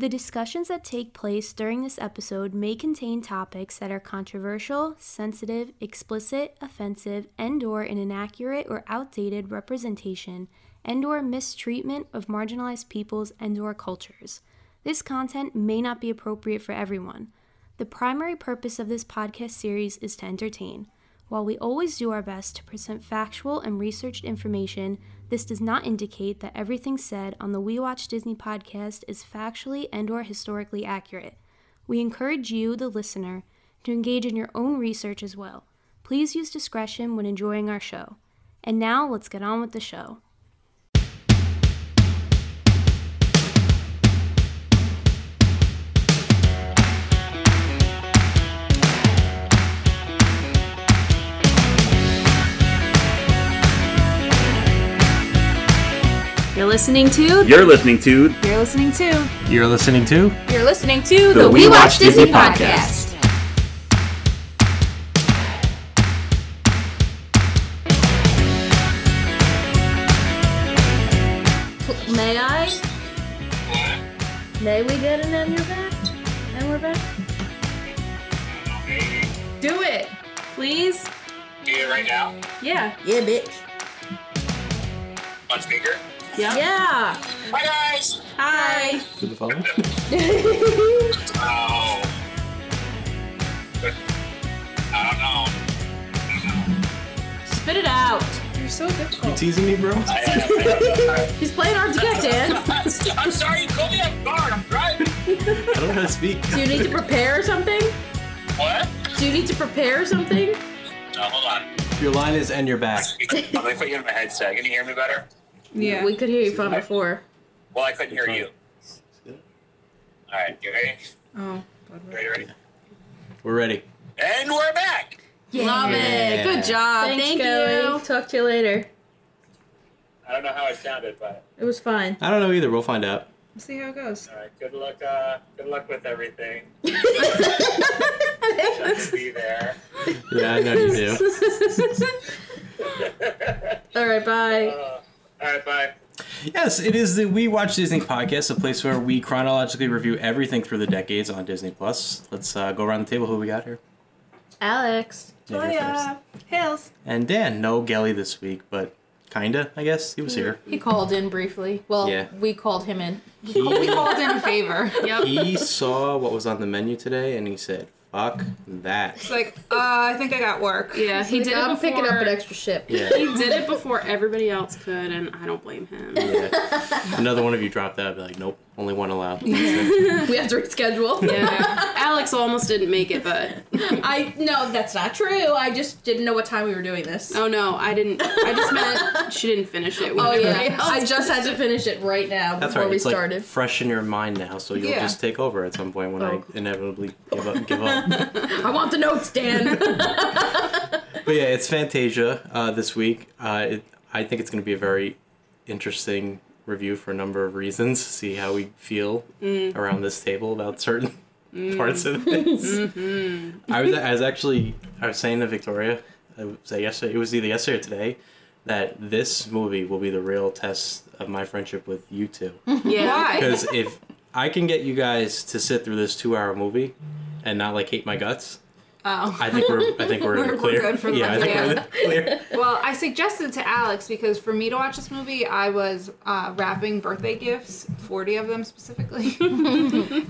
The discussions that take place during this episode may contain topics that are controversial, sensitive, explicit, offensive, and/or an inaccurate or outdated representation and/or mistreatment of marginalized peoples and/or cultures. This content may not be appropriate for everyone. The primary purpose of this podcast series is to entertain. While we always do our best to present factual and researched information, this does not indicate that everything said on the We Watch Disney podcast is factually and or historically accurate. We encourage you, the listener, to engage in your own research as well. Please use discretion when enjoying our show. And now let's get on with the show. Listening to You're listening to You're listening to. You're listening to You're listening to The We Watch Disney podcast. May I? May we get an and you're back? And we're back? Do it, please. Do it right now Yeah. Yeah, bitch. on speaker. Yeah. Yeah. Hi guys. Hi. to the phone. Oh. I don't know. Spit it out. You're so good. You difficult. teasing me, bro? I, He's playing hard to get, Dan. I'm sorry, you called me off guard. I'm driving. I don't know how to speak. Do you need to prepare something? What? Do you need to prepare something? No, hold on. Your line is and you're back. I'm gonna put you in my headset. Can you hear me better? Yeah. We could hear you from before. Well, I couldn't hear you. All right, you ready? Oh. Ready, ready? We're ready. And we're back. Love it. Good job. Thanks, Thank Kelly. you. Talk to you later. I don't know how it sounded, but It was fine. I don't know either. We'll find out. We'll see how it goes. all right. Good luck. Uh, good luck with everything. Just be there. Yeah, I know you do. All right. Bye. Uh, all right, bye. Yes, it is the We Watch Disney podcast, a place where we chronologically review everything through the decades on Disney Plus. Let's uh, go around the table. Who we got here? Alex. Yeah, you're. Hills. And Dan. No Gelly this week, but kinda. I guess he was here. He called in briefly. Well, Yeah. we called him in. He, We called in a favor. Yep. he saw what was on the menu today, and he said, "Fuck that." It's like, uh, I think I got work. Yeah, he did it I'm before. picking up an extra ship. Yeah. He did it before everybody else could, and I don't blame him. yeah. Another one of you dropped that, I'd be like, nope, only one allowed. We have to reschedule. Yeah. Alex almost didn't make it, but I no, that's not true. I just didn't know what time we were doing this. oh no, I didn't. I just meant she didn't finish it. Oh Whenever yeah, else I just had to finish it right now That's before right. we It's started. like fresh in your mind now, so you'll Yeah. just take over at some point when Oh. I inevitably give up. Give up. I want the notes, Dan. but yeah, it's Fantasia uh, this week. Uh, it, I think it's going to be a very interesting review for a number of reasons. See how we feel Mm. around this table about certain parts of this. Mm-hmm. I was I was actually I was saying to Victoria, I was say yesterday. It was either yesterday or today. That this movie will be the real test of my friendship with you two. Yeah. Because if I can get you guys to sit through this two-hour movie and not like hate my guts, Oh. I think we're I think we're, We're- we're good from yeah, I that, think we're yeah. clear. Well, I suggested to Alex because for me to watch this movie, I was uh, wrapping birthday gifts, forty of them specifically,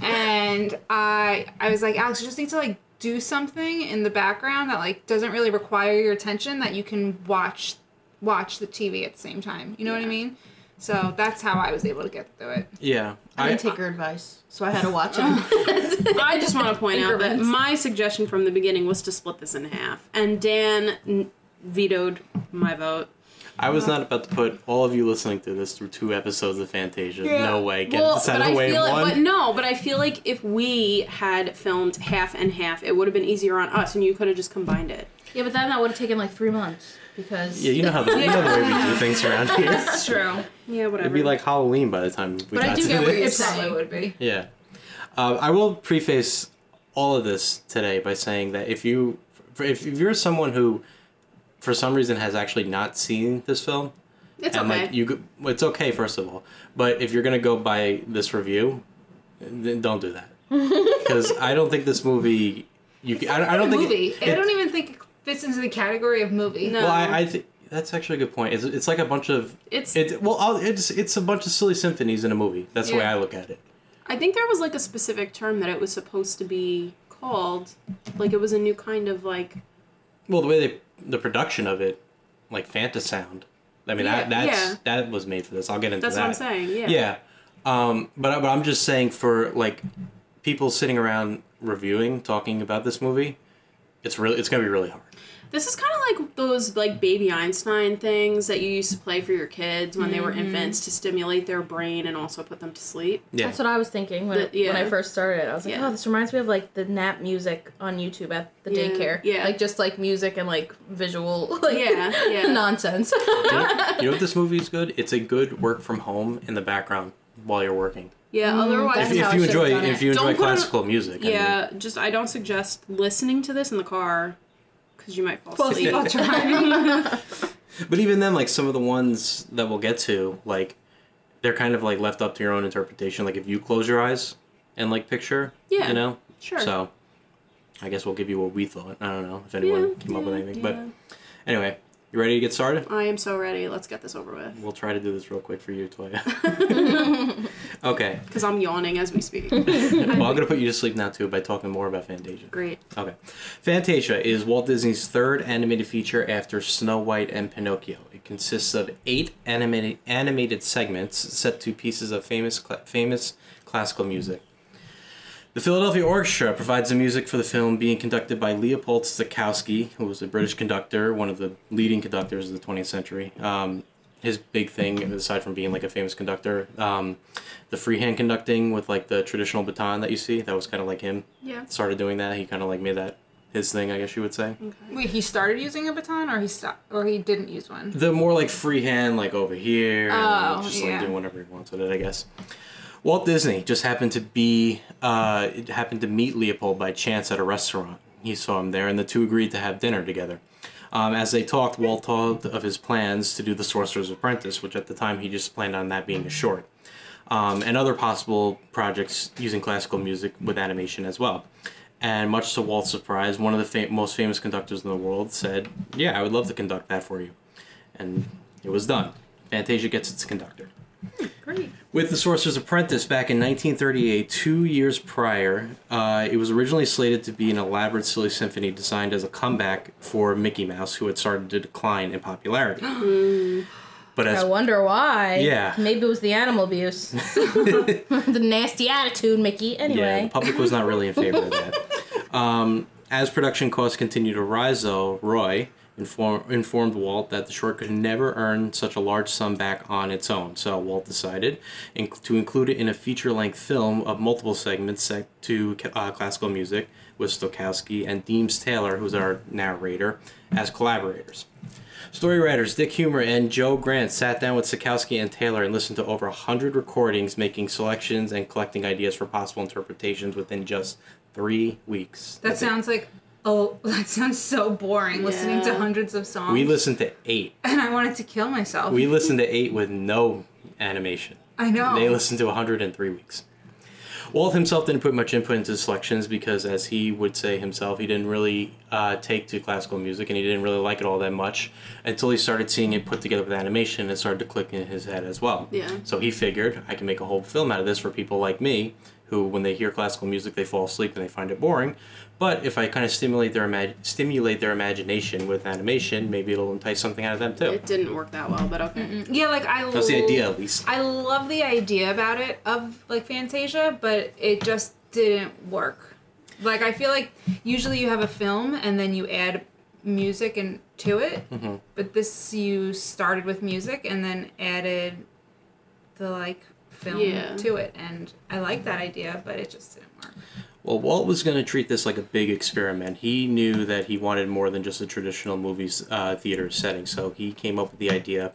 and I I was like, Alex, you just need to like do something in the background that like doesn't really require your attention that you can watch watch the TV at the same time. You know what I mean? So that's how I was able to get through it. Yeah, I didn't take her advice, so I had to watch it. I just want to point out that my suggestion from the beginning was to split this in half, and Dan n- vetoed my vote. I was not about to put all of you listening to this through two episodes of Fantasia. No way. Get well, this out but of the I way feel in like, one. but no, but I feel like if we had filmed half and half, it would have been easier on us, and you could have just combined it. yeah, but then that would have taken like three months because. Yeah, you know how the, you know the way we do things around here. That's true. Yeah, whatever. It'd be like Halloween by the time we But I got do to get what you're saying. Probably would be. Yeah. Uh, I will preface all of this today by saying that if you if, if you're someone who, for some reason, has actually not seen this film, it's and okay. like you, it's okay first of all. But if you're gonna go by this review, then don't do that because I don't think this movie. You, can, I, I don't think movie. It, I don't even think it fits into the category of movie. No. Well, I, I think that's actually a good point. It's, it's like a bunch of It's- it. Well, I'll, it's it's a bunch of silly symphonies in a movie. That's the way I look at it. I think there was like a specific term that it was supposed to be called. Like it was a new kind of like Well, the way they the production of it, like Fantasound. I mean, that that's yeah. that was made for this. I'll get into that's that. That's what I'm saying. Yeah. Yeah, um, but I- but I'm just saying for like people sitting around reviewing, talking about this movie, it's really it's gonna be really hard. This is kind of like those like baby Einstein things that you used to play for your kids when they were mm-hmm. infants to stimulate their brain and also put them to sleep. Yeah, That's what I was thinking when, The- yeah. when I first started. I was like, Yeah. oh, this reminds me of like the nap music on YouTube at the Yeah, daycare. yeah. Like just like music and like visual like Yeah, yeah. nonsense. you, know, you know what this movie is good? It's a good work from home in the background while you're working. Yeah. Mm. otherwise, that's If, if how I you enjoy done if you enjoy put on- classical music, I mean, yeah. Just I don't suggest listening to this in the car because you might fall Fall asleep. asleep while driving. But even then, like some of the ones that we'll get to, like they're kind of like left up to your own interpretation. Like if you close your eyes and like picture, Yeah, you know, sure. So I guess we'll give you what we thought. I don't know if anyone Yeah, came up with anything, yeah. but anyway, you ready to get started? I am so ready. Let's get this over with. We'll try to do this real quick for you, Toya. okay. Because I'm yawning as we speak. Well, I'm gonna put you to sleep now too by talking more about Fantasia. Great. Okay. Fantasia is Walt Disney's third animated feature after Snow White and Pinocchio. It consists of eight animated animated segments set to pieces of famous cla- famous classical music. The Philadelphia Orchestra provides the music for the film, being conducted by Leopold Stokowski, who was a British conductor, one of the leading conductors of the 20th century. Um, his big thing, aside from being like a famous conductor, um, the freehand conducting with like the traditional baton that you see, that was kind of like him Yeah. started doing that. He kind of like made that his thing, I guess you would say. Wait, he started using a baton, or he stopped, or he didn't use one. The more like freehand, like over here, and Oh, just yeah. like doing whatever he wants with it, I guess. Walt Disney just happened to be, uh, happened to meet Leopold by chance at a restaurant. He saw him there, and the two agreed to have dinner together. Um, as they talked, Walt told of his plans to do The Sorcerer's Apprentice, which at the time he just planned on that being a short, um, and other possible projects using classical music with animation as well. And much to Walt's surprise, one of the fa- most famous conductors in the world said, "Yeah, I would love to conduct that for you," and it was done. Fantasia gets its conductor. Great. With The Sorcerer's Apprentice back in 1938, two years prior, uh, it was originally slated to be an elaborate silly symphony designed as a comeback for Mickey Mouse, who had started to decline in popularity. but as I wonder why. Yeah. Maybe it was the animal abuse. the nasty attitude, Mickey. yeah, Anyway. the public was not really in favor of that. Um, as production costs continued to rise, though, Roy inform, informed Walt that the short could never earn such a large sum back on its own. So Walt decided inc- to include it in a feature-length film of multiple segments set to uh, classical music with Stokowski and Deems Taylor, who's our narrator, as collaborators. Story writers Dick Huemer and Joe Grant sat down with Stokowski and Taylor and listened to over 100 recordings, making selections and collecting ideas for possible interpretations within just three weeks. That That's it. sounds like oh, that sounds so boring. Listening to hundreds of songs, We listened to eight. and I wanted to kill myself. We listened to eight with no animation. I know. They listened to 100 in three weeks. Walt himself didn't put much input into selections because, as he would say himself, he didn't really uh, take to classical music and he didn't really like it all that much until he started seeing it put together with animation and it started to click in his head as well. Yeah. So he figured, I can make a whole film out of this for people like me who, when they hear classical music, they fall asleep and they find it boring. But if I kind of stimulate their imag- stimulate their imagination with animation, maybe it'll entice something out of them too. It didn't work that well, but okay. yeah, like I. That was the idea, at least. I love the idea about it of like Fantasia, but it just didn't work. Like I feel like usually you have a film and then you add music and to it, Mm-hmm. but this you started with music and then added the like film Yeah. to it, and I like that idea, but it just didn't work. Well, Walt was going to treat this like a big experiment. He knew that he wanted more than just a traditional movies uh, theater setting, so he came up with the idea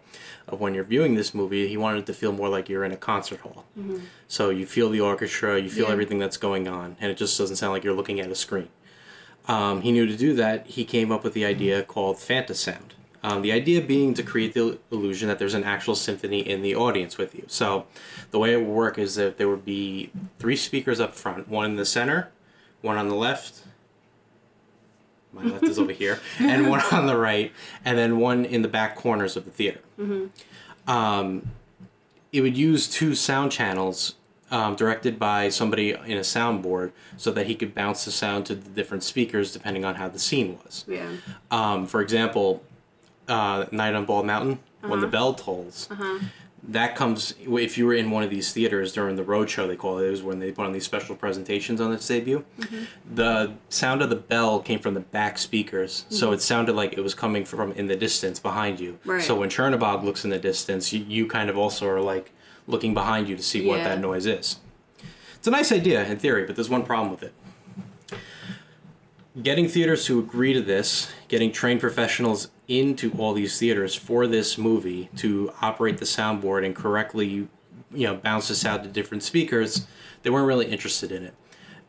of when you're viewing this movie, he wanted it to feel more like you're in a concert hall. So you feel the orchestra, you feel Yeah. everything that's going on, and it just doesn't sound like you're looking at a screen. Um, he knew to do that. He came up with the idea called Fantasound. Um, the idea being to create the illusion that there's an actual symphony in the audience with you. So, the way it would work is that there would be three speakers up front, one in the center, one on the left. My left is over here, and one on the right, and then one in the back corners of the theater. Um, it would use two sound channels um, directed by somebody in a soundboard so that he could bounce the sound to the different speakers depending on how the scene was. Yeah. Um, for example, uh, Night on Bald Mountain, when the uh-huh. bell tolls, uh-huh. that comes if you were in one of these theaters during the road show they call it, it was when they put on these special presentations on its debut. Mm-hmm. The sound of the bell came from the back speakers, so mm-hmm. it sounded like it was coming from in the distance behind you. Right. So when Chernobog looks in the distance, you, you kind of also are like looking behind you to see what that noise is. It's a nice idea in theory, but there's one problem with it getting theaters to agree to this, getting trained professionals into all these theaters for this movie to operate the soundboard and correctly, you know, bounce this out to different speakers, they weren't really interested in it.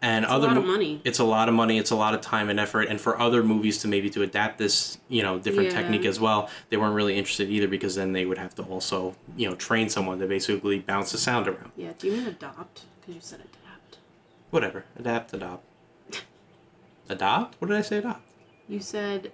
And a other lot of money. It's a lot of money. It's a lot of time and effort. And for other movies to maybe to adapt this, you know, different Yeah. technique as well, they weren't really interested either because then they would have to also, you know, train someone to basically bounce the sound around. Yeah. Do you mean adopt? Because you said adapt. Whatever. Adapt. Adopt. adopt. What did I say? Adopt. You said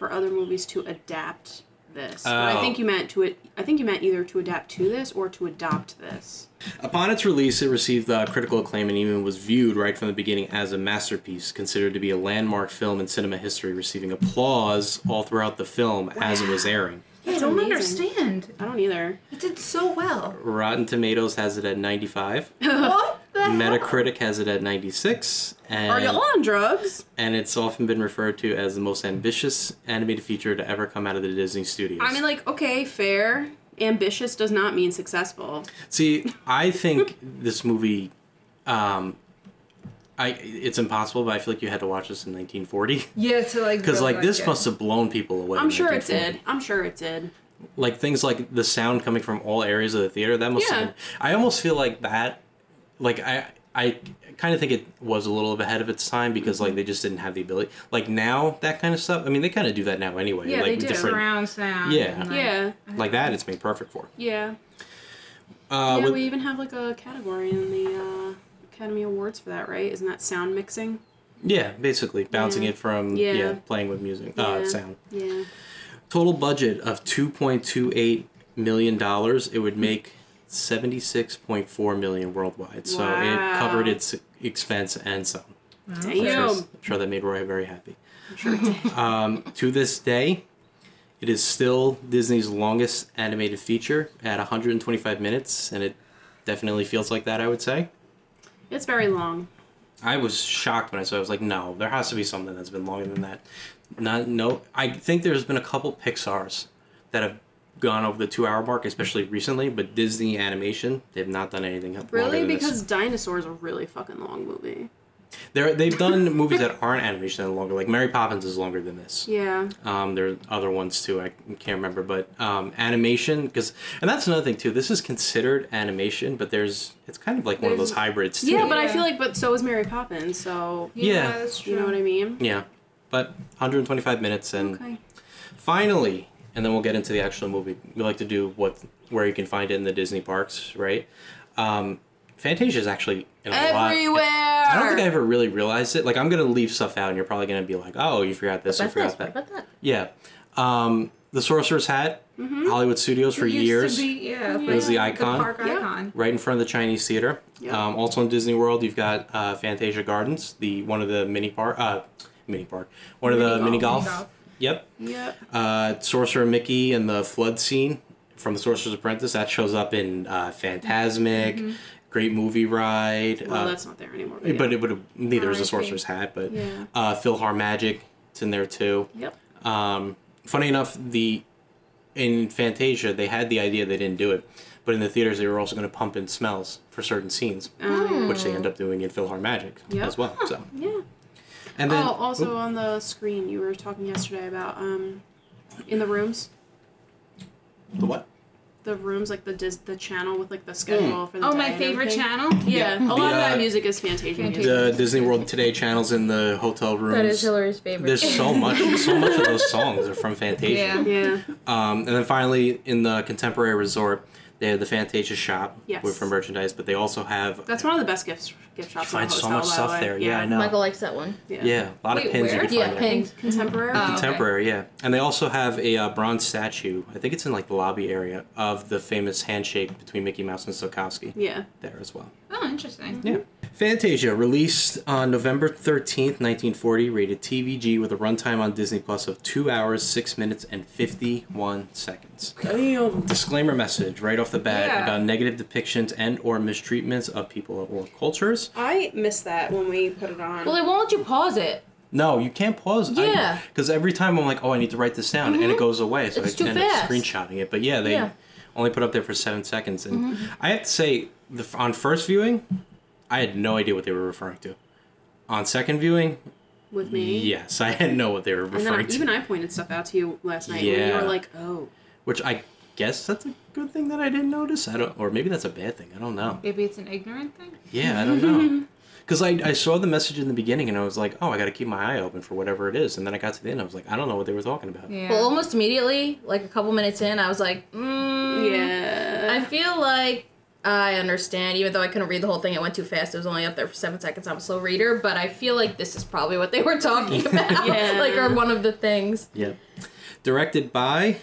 for other movies to adapt this. But I think Oh. you meant to it. I think you meant either to adapt to this or to adopt this. Upon its release, it received uh, critical acclaim and even was viewed right from the beginning as a masterpiece, considered to be a landmark film in cinema history, receiving applause all throughout the film as it was airing. I don't amazing. understand. I don't either. It did so well. Rotten Tomatoes has it at 95. what the hell? Metacritic has it at 96. And, Are y'all on drugs? and it's often been referred to as the most ambitious animated feature to ever come out of the Disney studios. I mean, like, okay, fair. Ambitious does not mean successful. See, I think this movie, um, I it's impossible, but I feel like you had to watch this in 1940. Yeah, to like. Because really like this it. must have blown people away. I'm in sure it did. I'm sure it did. Like things like the sound coming from all areas of the theater. That must Yeah. have. Been, I almost feel like that. Like I I kind of think it was a little bit ahead of its time because Mm-hmm. like they just didn't have the ability. Like now that kind of stuff. I mean they kind of do that now anyway. Yeah, like they do. different. surround sound. Yeah. like- Yeah, Like that, it's made perfect for. yeah. Uh, yeah, with- we even have like a category in the uh, Academy Awards for that, right? Isn't that sound mixing? yeah, basically bouncing Yeah. it from yeah. Yeah. playing with music uh, sound. Yeah. Total budget of two point two eight million dollars. It would make seventy six point four million worldwide. Wow. So it covered its expense and some. I'm sure, Damn. I'm sure that made Roy very happy. I'm sure it did. Um, to this day, it is still Disney's longest animated feature at 125 minutes, and it definitely feels like that. I would say. It's very long. I was shocked when I saw. it. I was like, no, there has to be something that's been longer than that. Not no. I think there's been a couple Pixar's that have gone over the two-hour mark, especially recently. But Disney Animation, they've not done anything Really? Because this. Dinosaur's a really fucking long movie. They're, they've done movies that aren't animation that longer. Like Mary Poppins is longer than this. Yeah. Um, there are other ones too. I can't remember, but um, animation because and that's another thing too. This is considered animation, but there's it's kind of like one of those There's- hybrids. Too. Yeah, but I feel like, but so is Mary Poppins, so Yeah. that's true. you know what I mean? yeah, but 125 minutes and Okay. finally, and then we'll get into the actual movie. We like to do what where you can find it in the Disney parks, right? Um, Fantasia is actually in a lot. Everywhere. I don't think I ever really realized it. Like I'm gonna leave stuff out, and you're probably gonna be like, "Oh, you forgot this, you forgot this, what that." about that? Yeah. Um, the Sorcerer's Hat, Hollywood Studios for It used years. To be, yeah, It was the icon. The park Yeah. icon. right in front of the Chinese theater. Yep. Um, also in Disney World, you've got uh, Fantasia Gardens, the one of the mini park, uh, mini park, one of the Mini mini golf. golf. Mini golf. Yep. Yep. Uh, Sorcerer Mickey and the flood scene from the Sorcerer's Apprentice that shows up in uh, Fantasmic. Great movie ride. Well, uh, that's not there anymore. but it would have neither is the Sorcerer's Hat, but Yeah. uh, PhilharMagic, it's in there too. Yep. Um, funny enough, the in Fantasia they had the idea they didn't do it, but in the theaters they were also going to pump in smells for certain scenes, Um, which they end up doing in PhilharMagic Yep. as well. So Yeah. and then oh, also on the screen, you were talking yesterday about um, in the rooms. the what? The rooms, like the Dis- the channel with like the schedule for the Oh, day my and favorite everything. channel. Yeah, a lot of uh, that music is Fantasia music. The Disney World Today channels in the hotel rooms. That is Hillary's favorite. There's so much, so much of those songs are from Fantasia. Yeah. Yeah, Um, and then finally, in the Contemporary Resort, they have the Fantasia shop Yes. with for merchandise, but they also have that's one of the best gifts gift shops. You find in so much stuff there. Yeah, I know. Michael likes that one. Yeah, yeah, a lot Wait, of pins where? you can Yeah, find there. pins. Contemporary. Oh. okay. Contemporary, yeah, and they also have a uh, bronze statue. I think it's in like the lobby area of the famous handshake between Mickey Mouse and Stokowski Yeah. there as well. Oh, interesting. Yeah. Fantasia, released on November 13th, 1940, rated TVG with a runtime on Disney Plus of 2 hours, 6 minutes, and 51 seconds. Disclaimer message right off the bat Yeah. about negative depictions and or mistreatments of people or cultures. I missed that when we put it on. Well, it won't let you pause it. No, you can't pause. Yeah. Because every time I'm like, oh, I need to write this down, and it mm-hmm. goes away, so It's I too end fast. up screenshotting it. But yeah, they Yeah. only put up there for seven seconds, and mm-hmm. I have to say, the, on first viewing, I had no idea what they were referring to. On second viewing, with me. yes, I didn't know what they were referring to. And then to. even I pointed stuff out to you last night when you were like, "Oh, Which I guess that's a good thing that I didn't notice. I don't, or maybe that's a bad thing. I don't know. Maybe it's an ignorant thing. Yeah, I don't know. Because I, I saw the message in the beginning and I was like, oh, I got to keep my eye open for whatever it is. And then I got to the end, I was like, I don't know what they were talking about. Yeah. Well, almost immediately, like a couple minutes in, I was like, mm, yeah." I feel like I understand, even though I couldn't read the whole thing. It went too fast. It was only up there for seven seconds. I'm a slow reader, but I feel like this is probably what they were talking about. Yeah. like, or one of the things. Yeah. Directed by,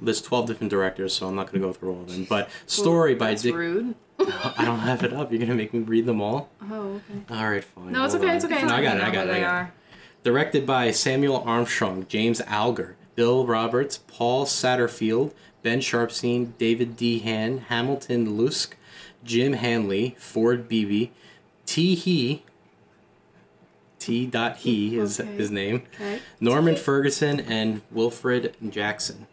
there's 12 different directors, so I'm not going to go through all of them. But story by That's Dick. rude. I don't have it up. You're going to make me read them all? Oh, okay. All right, fine. No, it's hold okay, on. it's okay. No, I got it. I got it. where I they got it. Directed by Samuel Armstrong, James Algar, Bill Roberts, Paul Satterfield, Ben Sharpsteen, David D. Hand, Hamilton Luske, Jim Handley, Ford Beebe, T. Hee, T. Dot He is Okay. his name, Okay. Norman Ferguson, and Wilfred Jackson.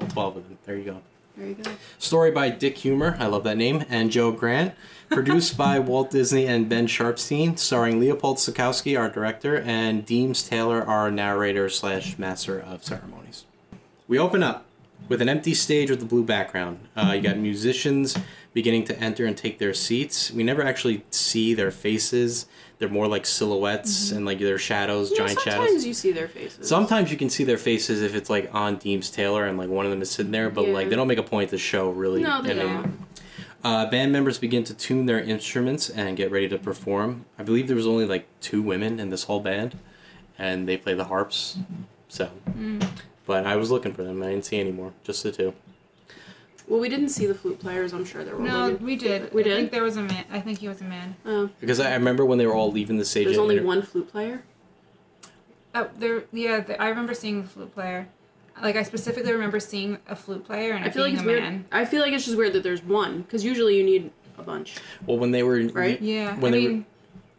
All 12 of them. There you go. There you go. Story by Dick Huemer, I love that name, and Joe Grant. Produced by Walt Disney and Ben Sharpsteen, starring Leopold Stokowski, our director, and Deems Taylor, our narrator slash master of ceremonies. We open up with an empty stage with a blue background. Uh, you got musicians beginning to enter and take their seats. We never actually see their faces. They're more like silhouettes and like their shadows, Yeah, giant sometimes shadows. Sometimes you see their faces. Sometimes you can see their faces if it's like on Deems Taylor and like one of them is sitting there, but Yeah. like they don't make a point to show really. No, they don't. Uh, band members begin to tune their instruments and get ready to perform. I believe there was only like two women in this whole band, and they play the harps. So, but I was looking for them. I didn't see any more. Just the two. Well, we didn't see the flute players. I'm sure there were. No, women. we did. We did. I think there was a man. I think he was a man. Oh, Because I I remember when they were all leaving the stage. there's and only they're- one flute player. Oh, there. Yeah, th- I remember seeing the flute player. Like I specifically remember seeing a flute player and I it feel like it's a weird. man. I feel like it's just weird that there's one because usually you need a bunch. Well, when they were Right? Yeah, when I they mean, were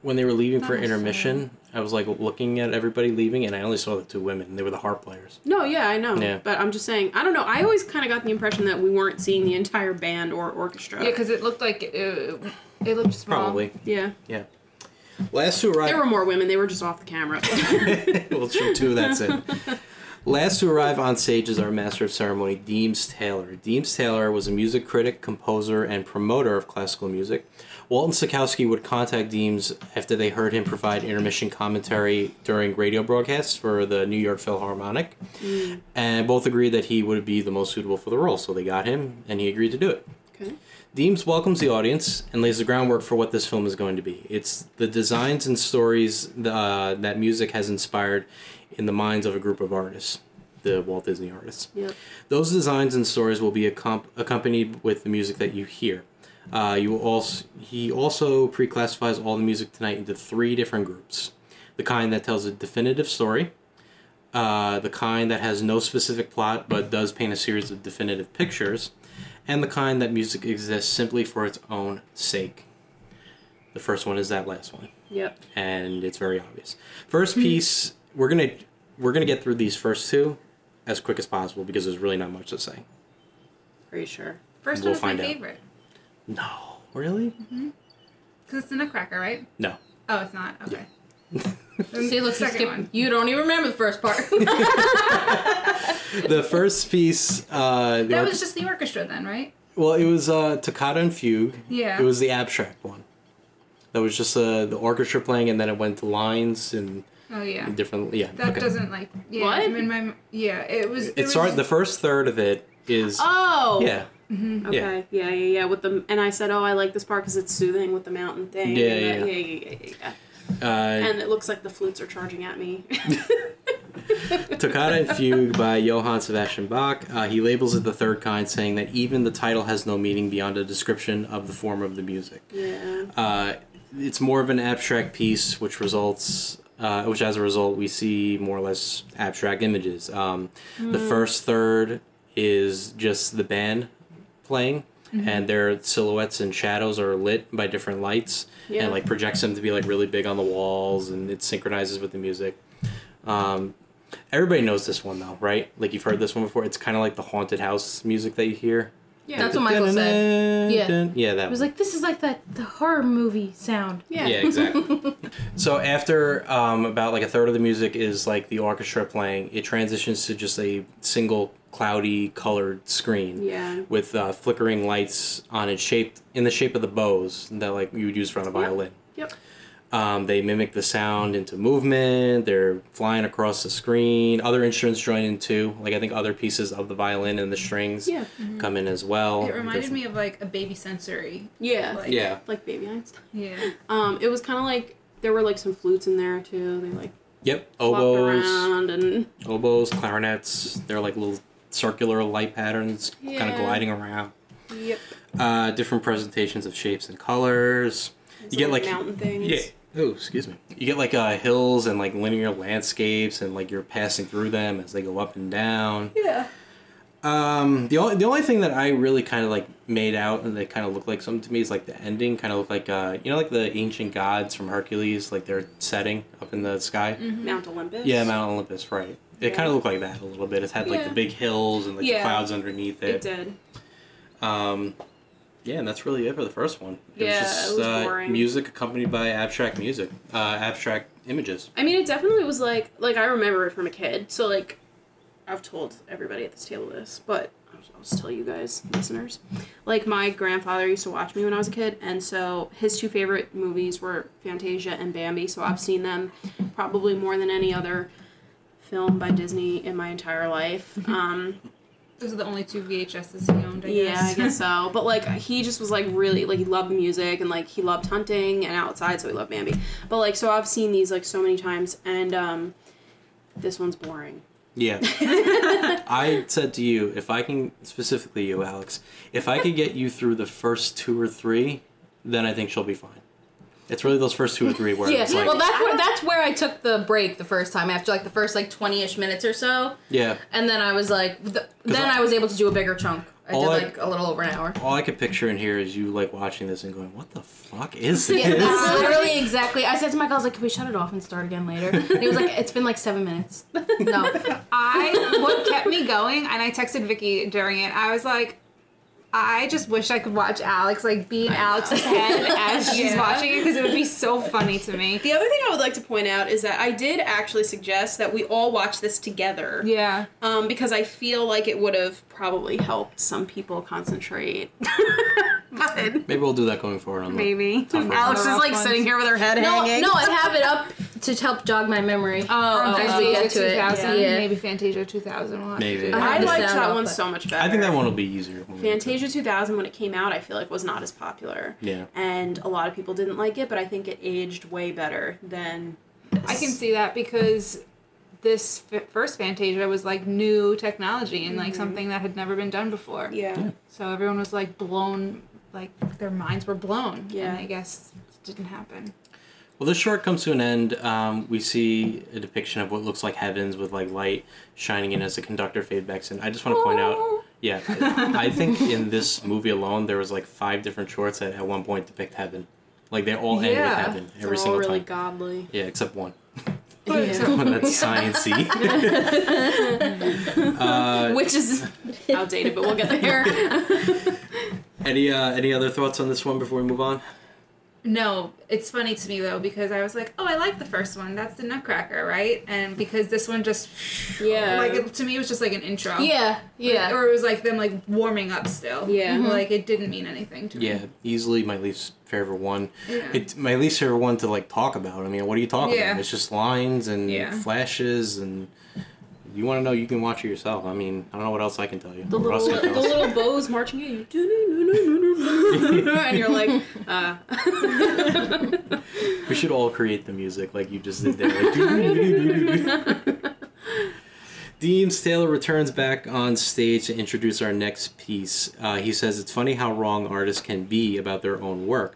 when they were leaving for intermission, I was like looking at everybody leaving, and I only saw the two women. and They were the harp players. No, yeah, I know. Yeah. But I'm just saying, I don't know. I always kind of got the impression that we weren't seeing the entire band or orchestra. yeah, because it looked like it, it, it looked small. Probably, yeah, yeah. Last to arrive. there were more women. They were just off the camera. we'll show two. That's it. Last to arrive on stage is our master of ceremony, Deems Taylor. Deems Taylor was a music critic, composer, and promoter of classical music. Walton Stokowski would contact Deems after they heard him provide intermission commentary during radio broadcasts for the New York Philharmonic, and both agreed that he would be the most suitable for the role. So they got him, and he agreed to do it. okay. Deems welcomes the audience and lays the groundwork for what this film is going to be. It's the designs and stories uh, that music has inspired in the minds of a group of artists, the Walt Disney artists. Yep. Those designs and stories will be accom- accompanied with the music that you hear. Uh, you also he also pre-classifies all the music tonight into three different groups: the kind that tells a definitive story, uh, the kind that has no specific plot but does paint a series of definitive pictures, and the kind that music exists simply for its own sake. The first one is that last one, Yep. and it's very obvious. First piece, we're gonna we're gonna get through these first two as quick as possible because there's really not much to say. Pretty sure. First We'll one is my find out. Favorite No, really? because it's the Nutcracker, right? No. Oh, it's not. Okay. Then See, look, second skip, one. you don't even remember the first part. the first piece. Uh, That orch- was just the orchestra then, right? well, it was uh, Toccata and Fugue. Yeah. It was the abstract one. That was just uh, the orchestra playing, and then it went to lines and Oh yeah. different. Yeah. That okay. doesn't like yeah. What? In my yeah, it was. It It was, started. The first third of it is. Oh. Yeah. Okay. Yeah. yeah. Yeah. With the and I said, oh, I like this part because it's soothing with the mountain thing. Yeah, and yeah. that- yeah, yeah, yeah, yeah, Uh. And it looks like the flutes are charging at me. Toccata and Fugue by Johann Sebastian Bach. Uh, he labels it the third kind, saying that even the title has no meaning beyond a description of the form of the music. yeah. Uh, it's more of an abstract piece, which results, uh, which as a result, we see more or less abstract images. Um, The first third is just the band playing, and their silhouettes and shadows are lit by different lights, Yeah. and like projects them to be like really big on the walls, and it synchronizes with the music. Um, everybody knows this one though, right? Like you've heard this one before. It's kind of like the haunted house music that you hear. Yeah. That's what Michael said. Yeah. Yeah, that It was one. like this is like that the horror movie sound. yeah. Yeah, exactly. so after um, about like a third of the music is like the orchestra playing, it transitions to just a single cloudy colored screen Yeah. with uh, flickering lights on it, shaped in the shape of the bows that like you would use for on a violin. Yep. Um, they mimic the sound into movement. They're flying across the screen. Other instruments join in too. Like I think other pieces of the violin and the strings Yeah. come in as well. It reminded me of like a baby sensory. Yeah. Like, Yeah. Like Baby Einstein. Yeah. Um, it was kind of like there were like some flutes in there too. They like Yep. Oboes. around and oboes, clarinets. They're like little circular light patterns, kind of gliding around. yep. Uh, different presentations of shapes and colors. You get like mountain things. yeah. Oh, excuse me. You get like uh, hills and like linear landscapes, and like you're passing through them as they go up and down. Yeah. Um, the only the only thing that I really kind of like made out and they kind of look like something to me is like the ending kind of look like uh you know like the ancient gods from Hercules like they're setting up in the sky. Mount Olympus. Yeah, Mount Olympus, right. It Yeah. kind of looked like that a little bit. It had like Yeah. the big hills and like Yeah. the clouds underneath it. It did. Um, yeah, and that's really it for the first one. It Yeah, was just it was uh, boring. music accompanied by abstract music, uh, abstract images. I mean, it definitely was like like I remember it from a kid. So like, I've told everybody at this table this, but I'll I'll just tell you guys, listeners. Like my grandfather used to watch me when I was a kid, and so his two favorite movies were Fantasia and Bambi. So I've seen them probably more than any other film by Disney in my entire life. Um, Those are the only two VHSs he owned. I Yeah, guess. I guess so. But like he just was like really like he loved music and like he loved hunting and outside, so he loved Bambi. But like so I've seen these like so many times and um this one's boring. Yeah. I said to you, if I can, specifically you, Alex, if I could get you through the first two or three, then I think she'll be fine. It's really those first two or three where Yeah, it's like, well, that's where that's where I took the break the first time after like the first like twenty ish minutes or so, yeah. and then I was like, th- then I- I was able to do a bigger chunk. I All did like a little over an hour. All I could picture in here is you like watching this and going, "What the fuck is this?" Yeah, that's literally exactly. I said to Michael, I was like, "Can we shut it off and start again later?" And he was like, "It's been like seven minutes." No, I what kept me going, and I texted Vicky during it. I was like, I just wish I could watch Alex like be in Alex's head as she's Yeah. watching it because it would be so funny to me. The other thing I would like to point out is that I did actually suggest that we all watch this together. Yeah. Um, because I feel like it would have probably helped some people concentrate. but Maybe we'll do that going forward on the maybe Tougher Alex is ones. like sitting here with her head no, hanging. no. I have it up to help jog my memory. Oh, as oh, we oh. get to it. 2000, Yeah. maybe Fantasia 2000. We'll have to Maybe. do. I I have the liked sound that off, one but- so much better. I think that one will be easier. when we get to it. Fantasia 2000 when it came out, I feel like was not as popular. Yeah. And a lot of people didn't like it, but I think it aged way better than this. I can see that because this f- first Fantasia was like new technology and like mm-hmm. something that had never been done before. Yeah. So everyone was like blown, like their minds were blown. Yeah. And I guess it didn't happen. Well, this short comes to an end. Um, we see a depiction of what looks like heavens with like light shining in as the conductor feedbacks. And I just want to point out, yeah, I think in this movie alone there was like five different shorts that at one point depict heaven. Like they all end with Yeah. heaven They're every all single really time. godly. Yeah, except one. Yeah. One that's sciency. uh, Which is outdated, but we'll get there. any uh, any other thoughts on this one before we move on? No, it's funny to me though because I was like, oh, I like the first one. That's the Nutcracker, right? And because this one just, Yeah. like it, to me, it was just like an intro. Yeah, yeah. Or it was like them like warming up still. Yeah. Mm-hmm. Like it didn't mean anything to me. Yeah, easily my least favorite one. Yeah. It's my least favorite one to like talk about. I mean, what are you talking Yeah. about? It's just lines and Yeah. flashes and. You want to know? You can watch it yourself. I mean, I don't know what else I can tell you. The little, the little bows marching at you, and you're like, uh. We should all create the music like you just did there. Like, Deems Taylor returns back on stage to introduce our next piece. Uh, he says it's funny how wrong artists can be about their own work.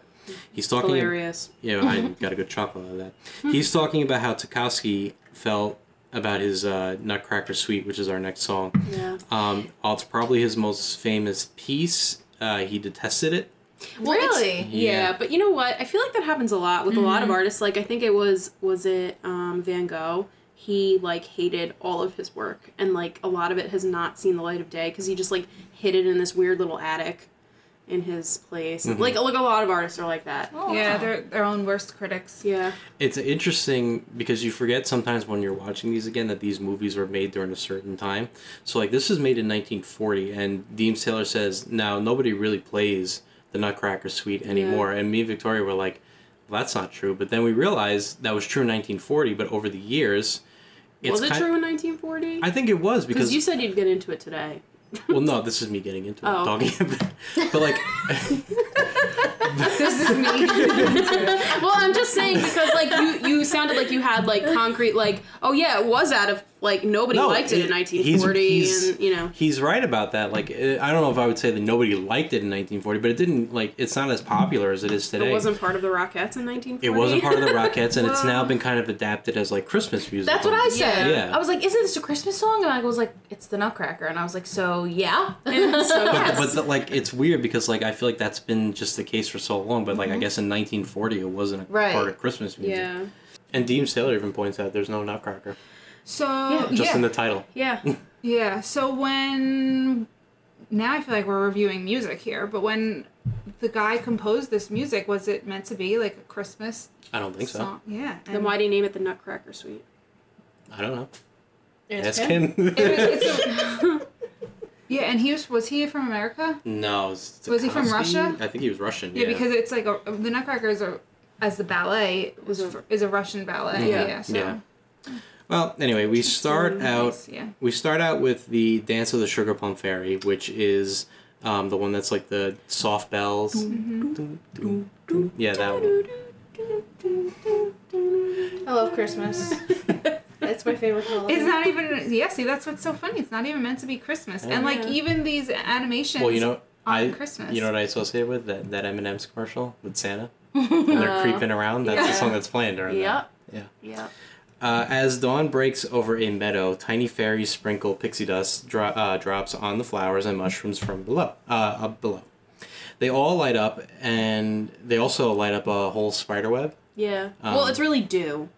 He's talking. hilarious. Yeah, I got a good chuckle out of that. He's talking about how Tchaikovsky felt about his uh, Nutcracker Suite, which is our next song. Yeah. Um, while it's probably his most famous piece, uh, he detested it. Well, Really? Yeah. Yeah. but you know what? I feel like that happens a lot with a lot of Mm-hmm. artists. Like I think it was was it um, Van Gogh. He like hated all of his work, and like a lot of it has not seen the light of day because he just like hid it in this weird little attic in his place. Mm-hmm. Like like a lot of artists are like that. Oh, Yeah, wow. they're their own worst critics. Yeah. It's interesting because you forget sometimes when you're watching these again that these movies were made during a certain time. So like this was made in 1940, and Deems Taylor says now nobody really plays the Nutcracker Suite anymore. And me and Victoria were like, well, that's not true. But then we realized that was true in 1940, but over the years, it's was it kind- true in 1940? I think it was because Because you said you'd get into it today. well, no, this is me getting into it, Oh. talking about, but like. This is me. well, I'm just saying because like you you sounded like you had like concrete like oh yeah it was out of like nobody No, liked it, it- in 1940 he's- and you know He's right about that. Like, eh, I don't know if I would say that nobody liked it in 1940, but it didn't like. It's not as popular as it is today. it wasn't part of the Rockettes in 1940. It wasn't part of the Rockettes, and it's now been kind of adapted as like Christmas music. That's what I said. Yeah. I was like, "Isn't this a Christmas song?" And I was like, "It's the Nutcracker." And I was like, "So yeah." so But, yes. but the, like, it's weird because like I feel like that's been just the case for so long. But like, I guess in 1940 it wasn't a Right. part of Christmas music. yeah And Deems Taylor even points out there's no Nutcracker So yeah, just yeah. in the title. yeah Yeah. So when now I feel like we're reviewing music here, but when the guy composed this music, was it meant to be like a Christmas I don't think so. song? Yeah. then why do you name it the Nutcracker Suite I don't know. Ask Ask him. It- a- yeah, and he was was he from America? no. it's Was he from Russia? I think he was Russian. Yeah, because it's like a, the Nutcracker is a as the ballet was Is a- is a Russian ballet. Yeah. Yeah. so. Yeah. Well, anyway, we start out. Nice, yeah. We start out with the Dance of the Sugar Plum Fairy, which is um, the one that's like the soft bells. Dun, dun, dun. Yeah, that one. I love Christmas. It's my favorite holiday. It's not even yeah. See, that's what's so funny. It's not even meant to be Christmas, and like Yeah. even these animations. Well, you know, I Christmas. you know what I associate with that that M&M's commercial with Santa, and they're creeping around. That's the song that's playing during yeah that. Yeah. yeah Uh, as dawn breaks over a meadow, tiny fairies sprinkle pixie dust dro- uh, drops on the flowers and mushrooms from below. Uh, up below, they all light up, and they also light up a whole spider web. yeah Um, well it's really dew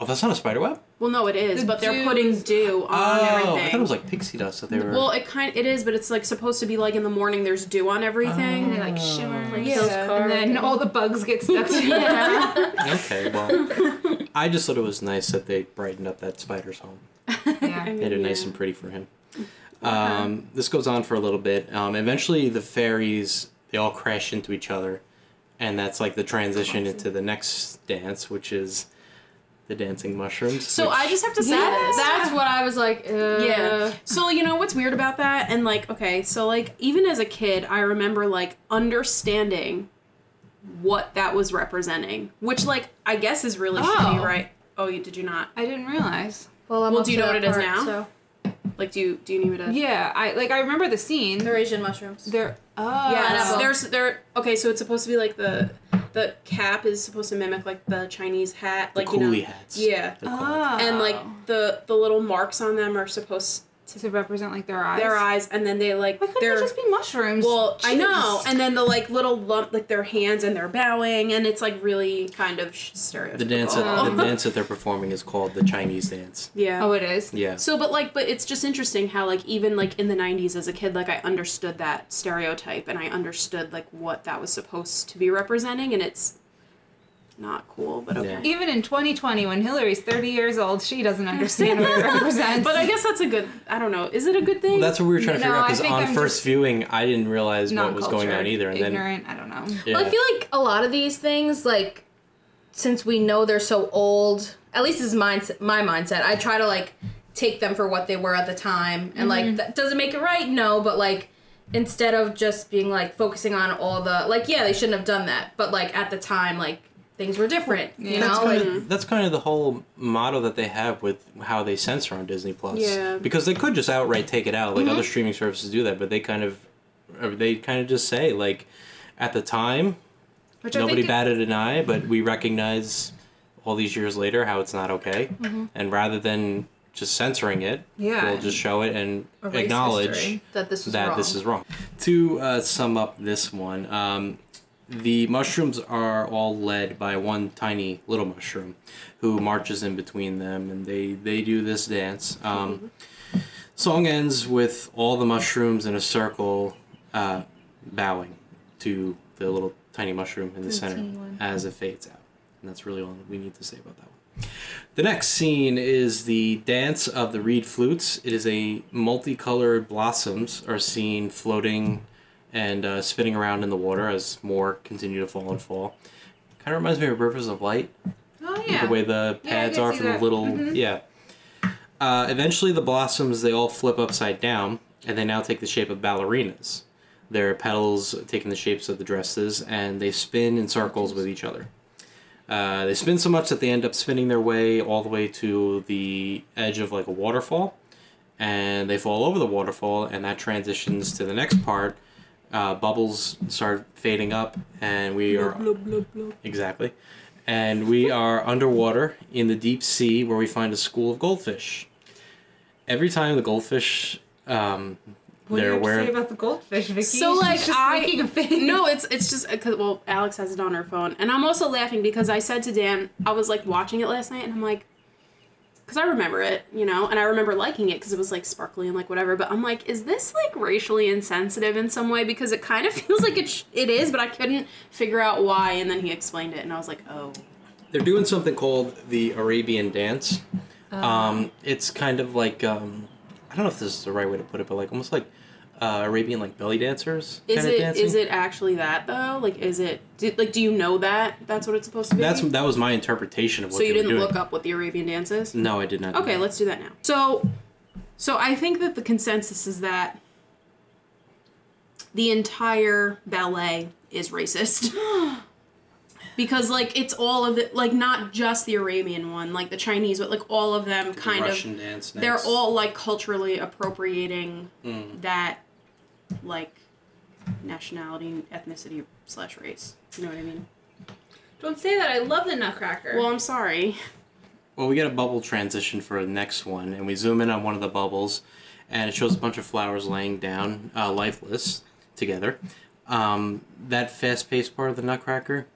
Oh, that's not a spider web. Well no it is The but they're dew putting dew on oh, everything I thought it was like pixie dust that they were. well it kind of, it is but it's like supposed to be like in the morning there's dew on everything and they like shimmer, Like yeah. those and then all the bugs get stuck to yeah okay, well, I just thought it was nice that they brightened up that spider's home. yeah. Made it nice and pretty for him. Um, this goes on for a little bit. Um, eventually, the fairies they all crash into each other, and that's like the transition into the next dance, which is the dancing mushrooms. so which- I just have to say That- this. that's what I was like. Uh, Yeah. So you know what's weird about that, and like, okay, so like even as a kid, I remember like understanding what that was representing, which like I guess is really shitty, Oh. right? Oh, you did you not? I didn't realize. Well, I'm Well, do you know what that it is part, now? So. Like, do you do you need me to? Yeah, I like I remember the scene. They're Asian mushrooms. They're oh Yeah, know. there's there. Okay, so it's supposed to be like the the cap is supposed to mimic like the Chinese hat, the like you know, hats. yeah, they're. Oh. Ah. and like the the little marks on them are supposed to represent like their eyes. their eyes, and then they like Why couldn't they're just be mushrooms? Well, I know, and then the like little lump, like their hands and they're bowing, and it's like really kind of sh- stereotypical. The dance, that, the oh. dance that they're performing is called the Chinese dance. yeah. oh, it is. Yeah. So, but like, but it's just interesting how like even like in the '90s as a kid, like I understood that stereotype and I understood like what that was supposed to be representing, and it's not cool, but okay. Yeah. Even in 2020, when Hillary's 30 years old, she doesn't understand what it represents. But I guess that's a good. I don't know. Is it a good thing? That's what we were trying to No, figure out because on I'm first viewing, I didn't realize what was going on either, and then ignorant. I don't know. yeah. Well, I feel like a lot of these things, like, since we know they're so old, at least this is mindset, my mindset. I try to like take them for what they were at the time, and like mm-hmm. that doesn't make it right, no, but like instead of just being like focusing on all the like, yeah, they shouldn't have done that, but like at the time, like things were different, you That's know, kind, of, that's kind of the whole motto that they have with how they censor on Disney Plus. Yeah. Because they could just outright take it out, like other streaming services do that, but they kind of, or they kind of just say like, at the time, Which nobody batted an eye, but we recognize all these years later how it's not okay, and rather than just censoring it, Yeah. we'll just show it and acknowledge history. that this was that wrong. this is wrong. To uh, sum up this one, um, the mushrooms are all led by one tiny little mushroom who marches in between them, and they, they do this dance. Um, song ends with all the mushrooms in a circle uh, bowing to the little tiny mushroom in the center as it fades out. And that's really all we need to say about that one. The next scene is the dance of the reed flutes. It is a multicolored blossoms are seen floating and uh, spinning around in the water as more continue to fall and fall. Kind of reminds me of Rivers of Light, Oh yeah. the way the pads can are for the that. Mm-hmm. little yeah. Uh, eventually, the blossoms they all flip upside down, and they now take the shape of ballerinas. Their petals taking the shapes of the dresses, and they spin in circles with each other. Uh, they spin so much that they end up spinning their way all the way to the edge of like a waterfall, and they fall over the waterfall, and that transitions to the next part. Uh, bubbles start fading up, and we are exactly, and we are underwater in the deep sea where we find a school of goldfish. Every time the goldfish, um, What do they're you have to aware. say about the goldfish, Vicky? So, She's like, just I- making a face. No, it's it's just because well, Alex has it on her phone, and I'm also laughing because I said to Dan, I was like watching it last night, and I'm like, because I remember it, you know, and I remember liking it because it was like sparkly and like whatever. But I'm like, is this like racially insensitive in some way? Because it kind of feels like it sh- it is, but I couldn't figure out why. And then he explained it, and I was like, oh, They're doing something called the Arabian dance. Uh-huh. Um, it's kind of like um, I don't know if this is the right way to put it, but like almost like uh, Arabian like belly dancers is kind it dancing. is it actually that though? Like, is it do, like do you know that that's what it's supposed to be? That's that was my interpretation of what so you they didn't doing. look up what the Arabian dance is? No, I did not. Okay, that. let's do that now. So, so I think that the consensus is that the entire ballet is racist. because like it's all of it like not just the Arabian one, like the Chinese, but like all of them The kind Russian of dance. they're all like culturally appropriating Mm. that like nationality ethnicity slash race. You know what I mean? Don't say that. I love the Nutcracker. Well, I'm sorry. Well, we get a bubble transition for the next one, and we zoom in on one of the bubbles, and it shows a bunch of flowers laying down, uh, lifeless, together. Um, that fast paced part of the Nutcracker.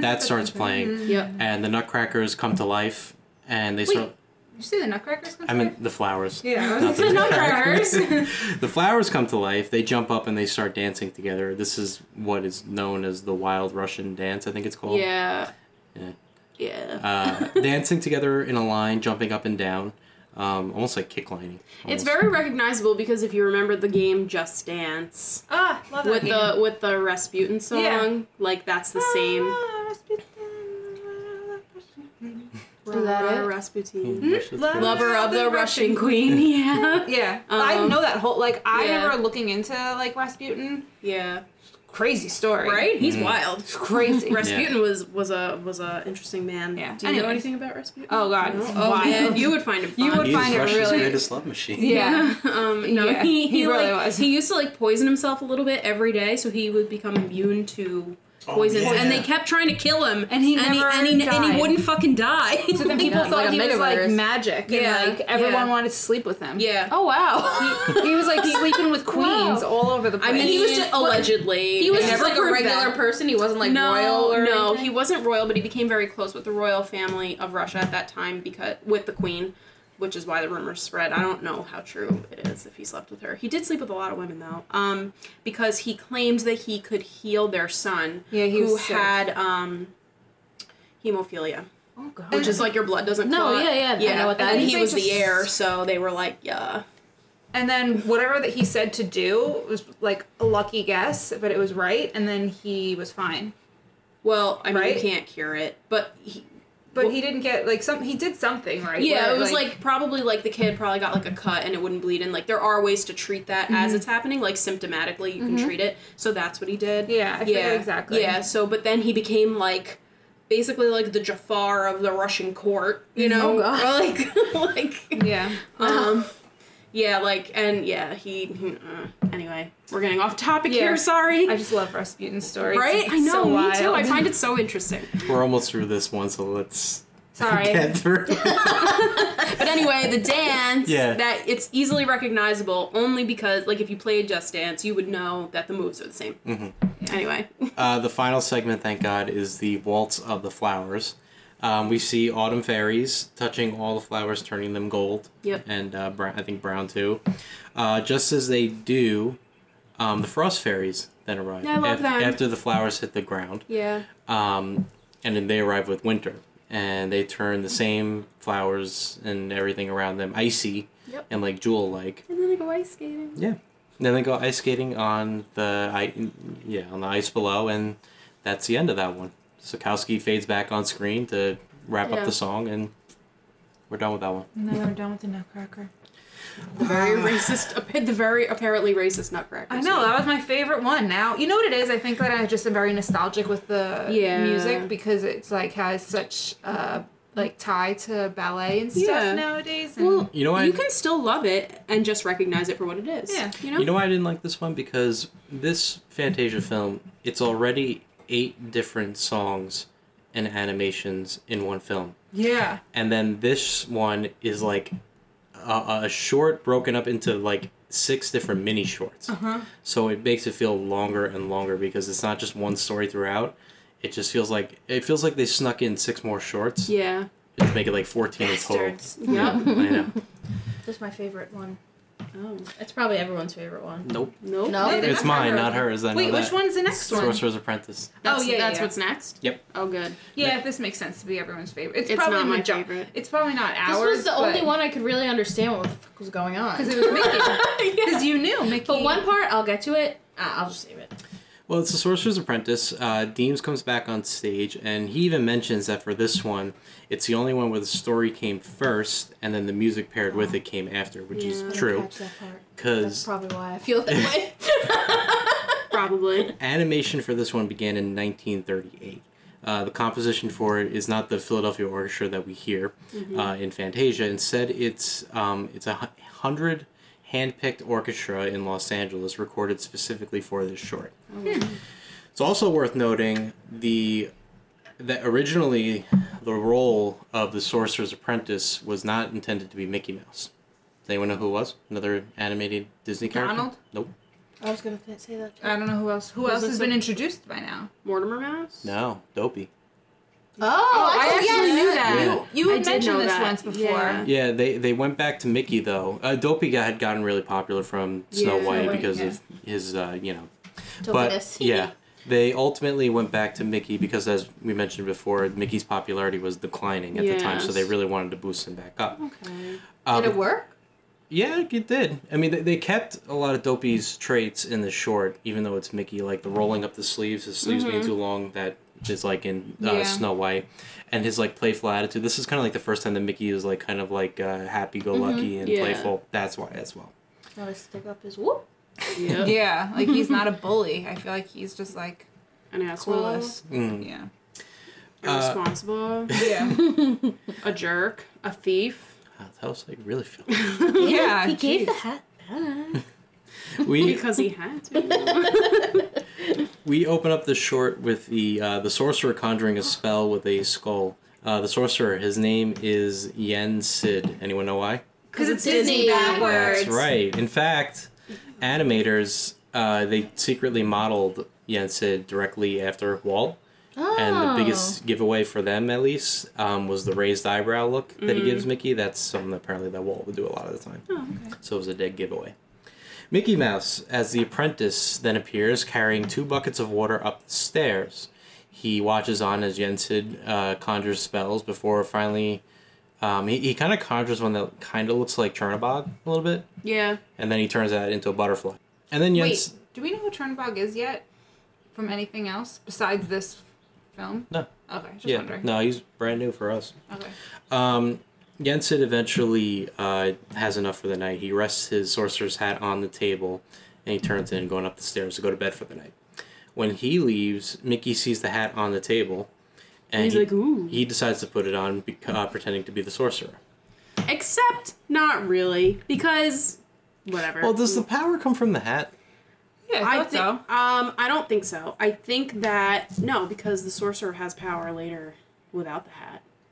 That starts playing, mm-hmm. yep. and the Nutcrackers come to life, and they Wait, start. Did you say the Nutcrackers? I mean, the flowers. Yeah. Not the Nutcrackers. the flowers come to life. They jump up and they start dancing together. This is what is known as the Wild Russian Dance. I think it's called. Yeah. Yeah. Yeah. uh, dancing together in a line, jumping up and down, um, almost like kicklining. It's almost. very recognizable because if you remember the game Just Dance ah, love that with game. the with the Rasputin song, Yeah. like that's the same. Ah, Rasputin. Is that it? Rasputin. Lover of the Russian Queen. Yeah. Yeah, I Um, know that whole like I yeah. remember looking into like Rasputin. Yeah. Crazy story, Right? He's Mhm. wild. It's crazy. Rasputin was was a was a interesting man. Yeah. Do you know anything about Rasputin? Oh, God, No? Oh wild. man, you would find him fun. You would He's find it Russia's really- greatest love machine. Yeah. um, no, Yeah, he, he, he really like, was. He used to like poison himself a little bit every day, so he would become immune to poisons. Oh, yeah. And they kept trying to kill him, And he and never he, and he, and he wouldn't fucking die. So then people God, thought like he was like magic, Yeah, and like everyone yeah. wanted to sleep with him. yeah. Oh wow. he, he was like sleeping with queens Wow. all over the place. I mean, he was just allegedly. he was just never like a regular that. person. He wasn't like no, royal or no, he wasn't royal, but he became very close with the royal family of Russia at that time because with the queen. Which is why the rumors spread. I don't know how true it is if he slept with her. He did sleep with a lot of women though, um, because he claimed that he could heal their son, Yeah, he who had um, hemophilia, Oh god. which is like your blood doesn't. No, clot. yeah, yeah, I know what that and is. he was the heir, so they were like, yeah. And then whatever that he said to do was like a lucky guess, but it was right, and then he was fine. Well, I mean, Right? you can't cure it, but he, But Well- he didn't get like some. He did something right. Yeah, where, it was like, probably like the kid probably got like a cut and it wouldn't bleed, and like there are ways to treat that as Mm-hmm. it's happening, like symptomatically you can treat it. So that's what he did. Yeah, I yeah, exactly. Yeah, so but then he became like basically like the Jafar of the Russian court, you know, Oh, God. Or, like like yeah. um. Yeah, like, and yeah, he. he, uh, anyway, we're getting off topic Yeah. here. Sorry. I just love Rasputin's story. right? It's I know, so me wild. too. I find it so interesting. We're almost through this one, so let's Sorry. get through. But anyway, the dance Yeah. that it's easily recognizable only because like if you played Just Dance, you would know that the moves are the same. Mm-hmm. Anyway, Uh, the final segment, thank God, is the waltz of the flowers. Um, we see autumn fairies touching all the flowers, turning them gold. Yep. And uh, brown, I think brown too. Uh, just as they do, um, the frost fairies then arrive. I love af-. After the flowers hit the ground. yeah, Um, and then they arrive with winter. And they turn the same flowers and everything around them icy Yep. and like jewel like. and then they go ice skating. Yeah. And then they go ice skating on the I yeah on the ice below, and that's the end of that one. Stokowski fades back on screen to wrap Yeah. up the song, and we're done with that one. And then we're done with the Nutcracker. The very racist, the very apparently racist Nutcracker. I know that was my favorite one. Now you know what it is. I think that I just am very nostalgic with the Yeah. music because it's like has such uh like tie to ballet and stuff Yeah. nowadays. And Well, You know what? you can still love it and just recognize it for what it is. Yeah. you know. You know why I didn't like this one because this Fantasia film it's already eight different songs and animations in one film. yeah, and then this one is like a, a short broken up into like six different mini shorts. Uh-huh. So it makes it feel longer and longer because it's not just one story throughout. It just feels like it feels like they snuck in six more shorts Yeah. to make it like fourteen in total. Bastards. Yep. I know. This is my favorite one. Oh. It's probably everyone's favorite one. Nope. Nope. No? They're It's mine, not hers. I know Wait, which that. one's the next one? Sorcerer's Apprentice. That's, Oh, yeah, that's yeah. what's next. Yep. Oh, good. Yeah, this makes sense to be everyone's favorite. It's, It's probably not my majo- favorite. It's probably not ours. This ours. was the only one I could really understand what the fuck was going on. because it was Mickey. Because you knew Mickey. But one part, I'll get to it. Ah, I'll just save it. Well, it's the Sorcerer's Apprentice. Uh, Deems comes back on stage, and he even mentions that for this one, it's the only one where the story came first, and then the music paired with it came after, which Yeah. is true. Catch that. That's Because probably why I feel that way. Probably. animation for this one began in 1938. Uh, the composition for it is not the Philadelphia Orchestra that we hear uh, in Fantasia. Instead, it's um, it's a hundred hand-picked orchestra in Los Angeles, recorded specifically for this short. Oh, hmm. It's also worth noting the that originally the role of the Sorcerer's Apprentice was not intended to be Mickey Mouse. Does anyone know who it was? Another animated Disney character? Donald? Nope. I was gonna say that. Too. I don't know who else. Who else has some- been introduced by now? Mortimer Mouse. No, Dopey. Oh, I thought- actually yes. knew that. Yeah. You I had did mentioned know this that. once before. Yeah. Yeah, they they went back to Mickey though. Uh, Dopey guy had gotten really popular from Snow Yeah. White Snow White, because yeah. of his uh, you know. Dopiness. But yeah, they ultimately went back to Mickey because, as we mentioned before, Mickey's popularity was declining at the time, so they really wanted to boost him back up. Okay. Uh, Did it work? Yeah, it did. I mean, they, they kept a lot of Dopey's traits in the short, even though it's Mickey, like the rolling up the sleeves, his sleeves being too long, that is like in uh, Yeah. Snow White, and his like playful attitude. This is kind of like the first time that Mickey is like kind of like uh, happy-go-lucky and Yeah. playful. That's why as well. Gotta stick up his whoop. Yep. Yeah, like he's not a bully. I feel like he's just like An asshole. clueless. Mm. Yeah. Irresponsible. Yeah. a jerk. A thief. Wow, that was like really feel. yeah. He gave the hat back. we Because he had to. we open up the short with the uh, the sorcerer conjuring a spell with a skull. Uh, the sorcerer, his name is Yen Sid. Anyone know why? Because it's Disney Disney backwards. That's right. In fact, animators uh, they secretly modeled Yen Sid directly after Walt Oh. And the Oh. biggest giveaway for them, at least, um, was the raised eyebrow look that he Mm. gives Mickey. That's something apparently that Walt would do a lot of the time. Oh, okay. So it was a dead giveaway. Mickey Mouse, as the apprentice, then appears carrying two buckets of water up the stairs. He watches on as Yensid uh, conjures spells before finally. Um, he, he kind of conjures one that kind of looks like Chernabog a little bit, Yeah. and then he turns that into a butterfly. And then Jens. Wait, do we know who Chernabog is yet? From anything else besides this film? No. Okay, just Yeah, wondering. no, he's brand new for us. Okay. Um, Yensid eventually uh, has enough for the night. He rests his sorcerer's hat on the table, and he turns in, going up the stairs to go to bed for the night. When he leaves, Mickey sees the hat on the table, and He's he, like, "Ooh." he decides to put it on, bec- uh, pretending to be the sorcerer. Except not really because whatever. Well, does the power come from the hat? Yeah, I I thought think so. um I don't think so. I think that no because the sorcerer has power later without the hat.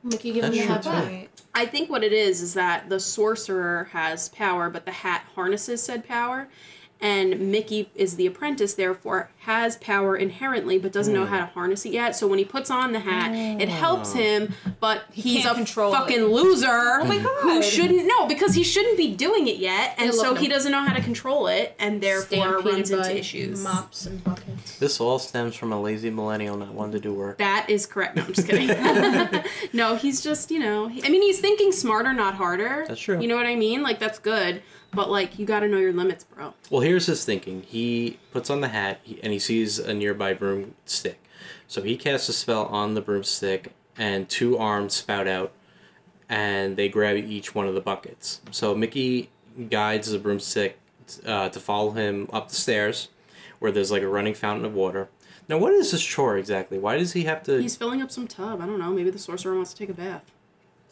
Mickey give him That's the hat back. Right. I think what it is is that the sorcerer has power, but the hat harnesses said power, and Mickey is the apprentice, therefore has power inherently, but doesn't know hmm. how to harness it yet. So when he puts on the hat, it hmm. helps him, but he's a control fucking it. loser. Oh my Who shouldn't know because he shouldn't be doing it yet, and so he doesn't know how to control it, and therefore runs into issues. Mops and buckets. This all stems from a lazy millennial not wanting to do work. That is correct. No, I'm just kidding. no, he's just, you know, he- I mean, he's thinking smarter, not harder. That's true. You know what I mean? Like, that's good. But, like, you gotta know your limits, bro. Well, here's his thinking. He puts on the hat and he sees a nearby broomstick. So he casts a spell on the broomstick, and two arms spout out, and they grab each one of the buckets. So Mickey guides the broomstick uh, to follow him up the stairs, where there's like a running fountain of water. Now, what is this chore exactly? Why does he have to? He's filling up some tub. I don't know. Maybe the sorcerer wants to take a bath.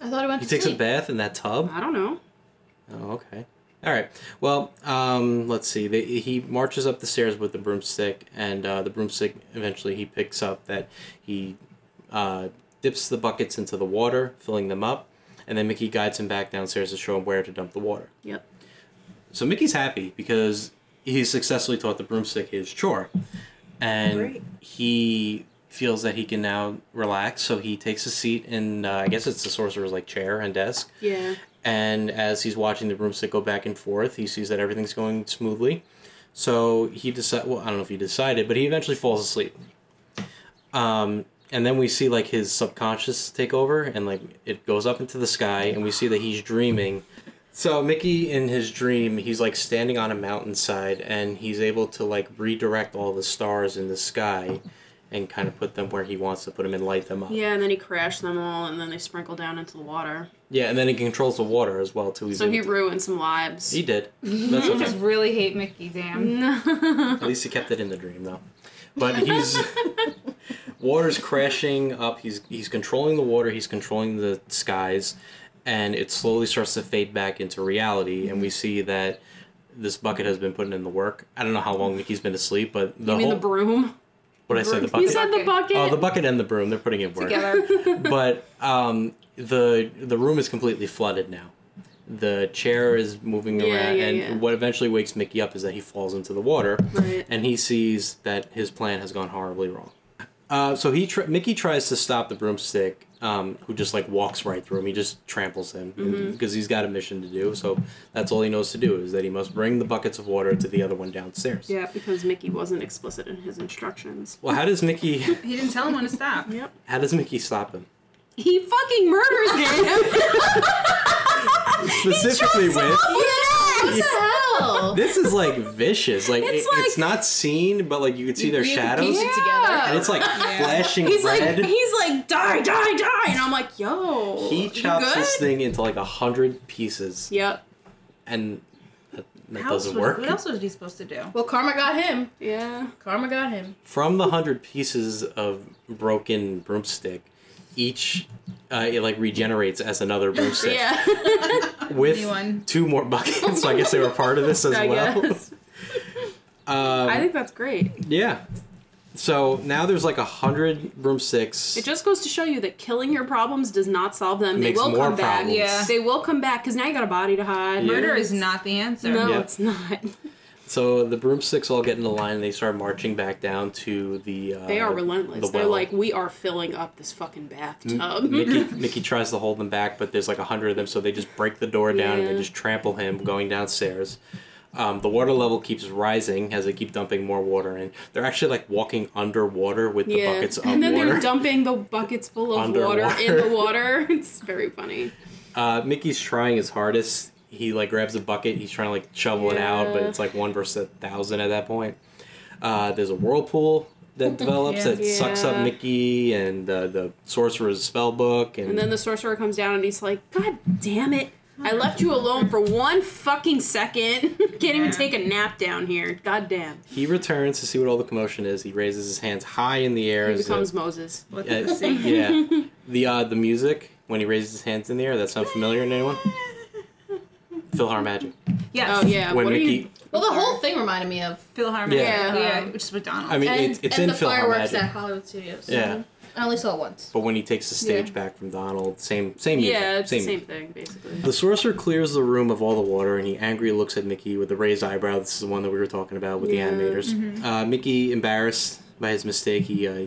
I thought he went he to takes a bath in that tub. I don't know. Oh, okay. All right. Well, um, let's see. They, he marches up the stairs with the broomstick, and uh, the broomstick eventually he picks up that he uh, dips the buckets into the water, filling them up, and then Mickey guides him back downstairs to show him where to dump the water. Yep. So Mickey's happy because he successfully taught the broomstick his chore, and Great. he feels that he can now relax. So he takes a seat in, uh, I guess it's the sorcerer's like chair and desk, Yeah. And as he's watching the broomstick go back and forth, he sees that everything's going smoothly. So he decide. Well, I don't know if he decided, but he eventually falls asleep. Um, and then we see like his subconscious take over, and like it goes up into the sky, and we see that he's dreaming. So Mickey, in his dream, he's like standing on a mountainside, and he's able to like redirect all the stars in the sky, and kind of put them where he wants to put them and light them up. Yeah, and then he crashed them all, and then they sprinkle down into the water. Yeah, and then he controls the water as well too. So he ruined some lives. He did. That's I okay. just really hate Mickey, damn. At least he kept it in the dream, though. But he's water's crashing up. He's he's controlling the water. He's controlling the skies, and it slowly starts to fade back into reality. And we see that this bucket has been putting in the work. I don't know how long Mickey's been asleep, but the you mean whole the broom? What I say the You bucket. said the bucket. Oh, the bucket and the broom. They're putting it work. Together. but um, the the room is completely flooded now. The chair is moving Yeah, around, yeah, and yeah. what eventually wakes Mickey up is that he falls into the water, Right. and he sees that his plan has gone horribly wrong. Uh, so he tr- Mickey tries to stop the broomstick, um, who just like walks right through him. He just tramples him Mm-hmm. because he's got a mission to do. So that's all he knows to do is that he must bring the buckets of water to the other one downstairs. Yeah, because Mickey wasn't explicit in his instructions. Well, how does Mickey? He didn't tell him when to stop. Yep. How does Mickey stop him? He fucking murders him. Specifically with. What the hell? This is like vicious. Like, It's it- it's not seen, but like you can see their You shadows, piece it Yeah. and it's like flashing he's red. like he's like die die die, and I'm like yo. he you chops good? this thing into like a hundred pieces, Yep. and that, that How doesn't was- work. What else was he supposed to do? Well, karma got him. Yeah. Karma got him. From the hundred pieces of broken broomstick, each uh, it like regenerates as another broomstick Yeah. with New one. two more buckets. so I guess they were part of this as I well. guess. Um, I think that's great. yeah. So now there's like a hundred broomsticks. It just goes to show you that killing your problems does not solve them. they makes will more come back. problems. Yeah. They will come back because now you got a body to hide. Yeah. Murder is not the answer. No, Yeah. it's not. So the broomsticks all get in the line and they start marching back down to the. Uh, They are relentless. the They're like, we are filling up this fucking bathtub. Mickey, Mickey tries to hold them back, but there's like a hundred of them, so they just break the door down and they just trample him going downstairs. Um, the water level keeps rising as they keep dumping more water in. They're actually like walking underwater with the yeah. buckets of water. and then water. they're dumping the buckets full of water Underwater. in the water. It's very funny. Uh, Mickey's trying his hardest. He like grabs a bucket. He's trying to like shovel it out, but it's like one versus a thousand at that point. Uh, there's a whirlpool that develops Yeah. that sucks up Mickey and uh, the sorcerer's spell book, and, And then the sorcerer comes down and he's like, God damn it. I left you alone for one fucking second. Can't even take a nap down here. God damn. he returns to see what all the commotion is. He raises his hands high in the air. He as becomes if- Moses. With Yeah, the sea. yeah. The uh, the music when he raises his hands in the air. That sound familiar to anyone? PhilharMagic. Yes. Oh, yeah. When what Mickey, are you. Well, the whole thing reminded me of PhilharMagic. Yeah. Yeah. Yeah. Which is McDonald's. I mean, and, it's, it's and in the fireworks Philhar at Hollywood Studios. Yeah. I only saw it once. But when he takes the stage Yeah. back from Donald, same same music. Yeah, it's same the same thing, basically. The sorcerer clears the room of all the water and he angrily looks at Mickey with a raised eyebrow. This is the one that we were talking about with Yeah. the animators. Uh, Mickey, embarrassed by his mistake, he, uh,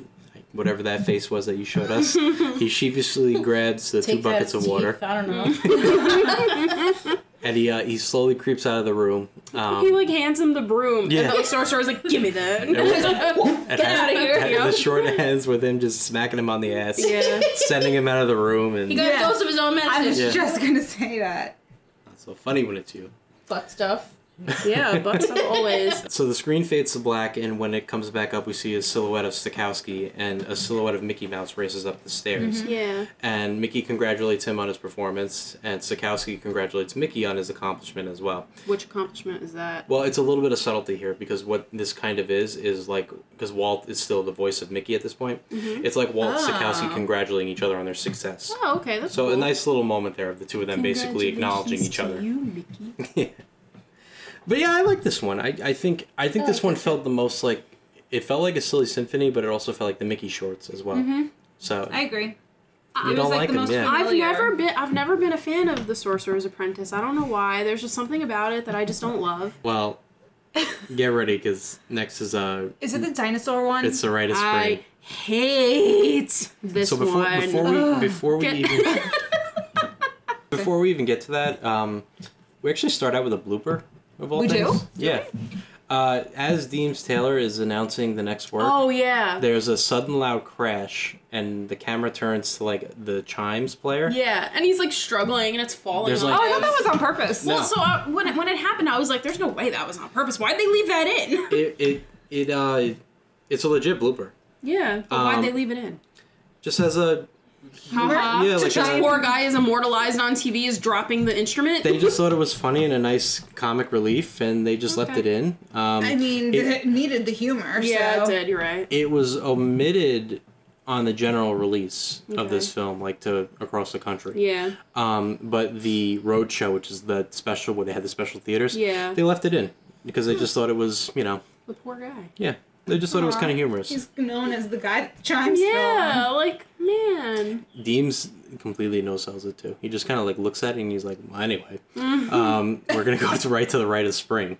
whatever that face was that you showed us, he sheepishly grabs the two Take that buckets of teeth, water I don't know. and he uh, he slowly creeps out of the room. Um, he like hands him the broom, Yeah. and the sorcerer's like, "Give me that." and Get outta here, and yo. The short ends with him just smacking him on the ass, yeah. sending him out of the room, and He got Yeah. a dose of his own medicine. I was. Yeah. just gonna say that. it's so funny when it's you. Butt stuff. Yeah, butts up always. So the screen fades to black, and when it comes back up, we see a silhouette of Stokowski and a silhouette of Mickey Mouse races up the stairs. Mm-hmm. Yeah. And Mickey congratulates him on his performance, and Stokowski congratulates Mickey on his accomplishment as well. Which accomplishment is that? Well, it's a little bit of subtlety here because what this kind of is is like because Walt is still the voice of Mickey at this point. Mm-hmm. It's like Walt and ah. Stokowski Oh. congratulating each other on their success. Oh, okay, that's So cool. a nice little moment there of the two of them basically acknowledging each other. You, Mickey. But yeah, I like this one. I, I think I think I this like one this felt the most like it felt like a silly symphony, but it also felt like the Mickey shorts as well. So I agree. You it was don't like, like the them, most yeah. I've never been. I've never been a fan of the Sorcerer's Apprentice. I don't know why. There's just something about it that I just don't love. well, get ready because next is uh Is it the dinosaur one? it's the rite of spring. I hate this so before one. before we before we Get- even before we even get to that, um, we actually start out with a blooper of all We do? Yeah. Uh, as Deems Taylor is announcing the next work, oh yeah. there's a sudden loud crash, and the camera turns to like the chimes player. Yeah, and he's like struggling and it's falling. There's, on like- oh, I him. thought that was on purpose. Well, so I, when it, when it happened, I was like, "There's no way that was on purpose. Why'd they leave that in?" It it it uh, it's a legit blooper. Yeah, but Um, why'd they leave it in? Just as a Haha. yeah, like this a- poor guy is immortalized on TV is dropping the instrument. they just thought it was funny and a nice comic relief, and they just left it in. Um, I mean, it- it, needed the humor. yeah, so. it did. You're right. it was omitted on the general release of this film, like to across the country. Yeah, Um, but the road show, which is the special where they had the special theaters, Yeah. they left it in because they just thought it was, you know, the poor guy. yeah, they just thought it was kind of humorous. He's known as the guy that chimes Yeah, like man. Deems completely no sells it too. He just kind of like looks at it and he's like, well, anyway, Mm-hmm. um, we're gonna go to right to the rite of spring.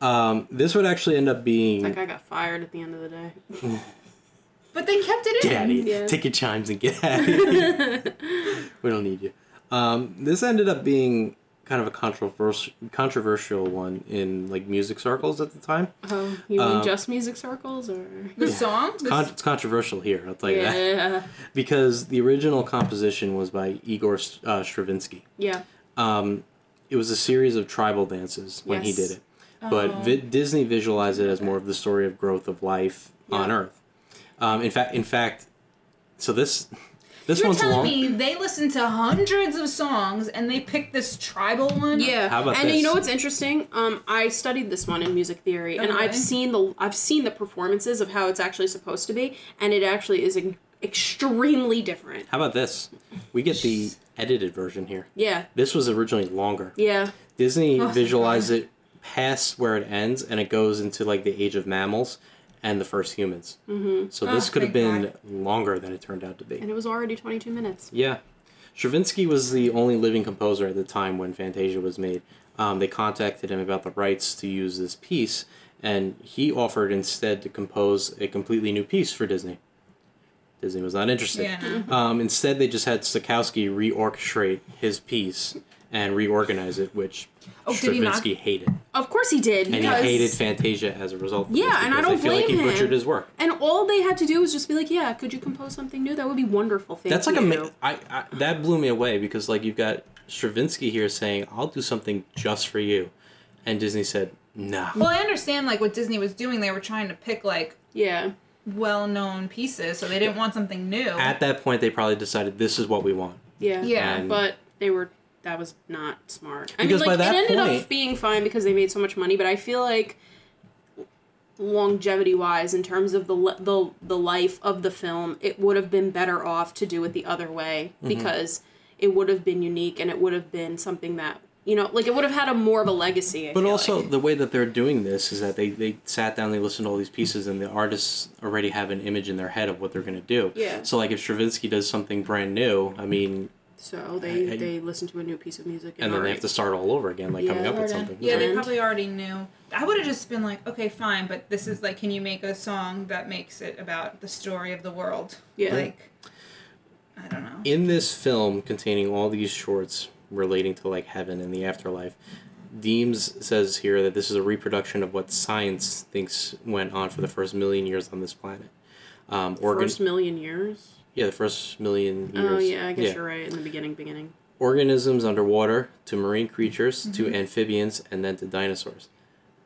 Um, this would actually end up being That guy got fired at the end of the day. But they kept it in. Daddy, Yeah. take your chimes and get out of here. we don't need you. Um, this ended up being kind of a controversial controversial one in like music circles at the time. Oh, you mean Um, just music circles or? The song? The Con- it's controversial here, I'll tell you that. Because the original composition was by Igor uh, Stravinsky. yeah. Um, it was a series of tribal dances when he did it. But vi- Disney visualized it as more of the story of growth of life on Earth. Um, in fact, in fact, so this this You're one's telling long. me they listened to hundreds of songs and they picked this tribal one? Yeah. How about and this? you know what's interesting? Um, I studied this one in music theory, and I've seen the I've seen the performances of how it's actually supposed to be, and it actually is extremely different. How about this? We get the edited version here. Yeah. This was originally longer. Yeah. Disney Oh, visualized God. it past where it ends, and it goes into like the age of mammals and the first humans. Mm-hmm. So this Oh, could have thank been longer than it turned out to be. And it was already 22 minutes. Yeah. Stravinsky was the only living composer at the time when Fantasia was made. Um, they contacted him about the rights to use this piece, and he offered instead to compose a completely new piece for Disney. Disney was not interested. Yeah. Um, instead, they just had Stokowski reorchestrate his piece and reorganize it, which Oh, did not? Stravinsky hated, Of course he did. and he hated Fantasia as a result. Of Yeah, this and I don't they feel like he him. butchered his work. And all they had to do was just be like, "Yeah, could you compose something new? That would be wonderful." Thank That's like you. a ma- I, I that blew me away because like you've got Stravinsky here saying, "I'll do something just for you," and Disney said, "No." Well, I understand like what Disney was doing. They were trying to pick like yeah. well-known pieces, so they didn't want something new. At that point, they probably decided this is what we want. Yeah. Yeah. And- But they were that was not smart. I Because mean, by like that it ended point- up being fine because they made so much money, but I feel like longevity wise in terms of the the the life of the film, it would have been better off to do it the other way Mm-hmm. because it would have been unique and it would have been something that you know, like it would have had a more of a legacy. I But also, like. the way that they're doing this is that they, they sat down, they listened to all these pieces, and the artists already have an image in their head of what they're going to do. Yeah. So, like, if Stravinsky does something brand new, I mean, so they I- I- they listen to a new piece of music and then they have to start all over again, like coming up with something. Yeah, they probably already knew. I would have just been like, okay, fine, but this is like, can you make a song that makes it about the story of the world? Yeah. Like, I don't know. in this film containing all these shorts relating to like heaven and the afterlife deems says here that this is a reproduction of what science thinks went on for the first million years on this planet um, organ- First million years. Yeah the first million years Oh yeah, I guess you're right in the beginning. Beginning. organisms underwater to marine creatures to Mm-hmm. amphibians and then to dinosaurs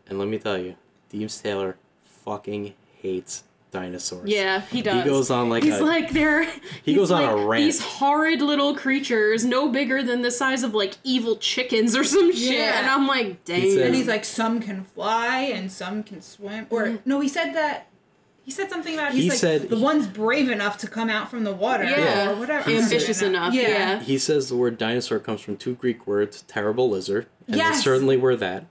and let me tell you deems taylor fucking hates dinosaurs Yeah, he does. he goes on like he's a, like they're. He he's goes on a rant. These horrid little creatures, no bigger than the size of like evil chickens or some shit, Yeah. and I'm like, dang. said- And he's like, some can fly and some can swim. Or no, he said that. He said something about he's He like said- the one's brave enough to come out from the water. Yeah. Or whatever. ambitious enough. Yeah. He says the word dinosaur comes from two Greek words, terrible lizard, and they certainly were that.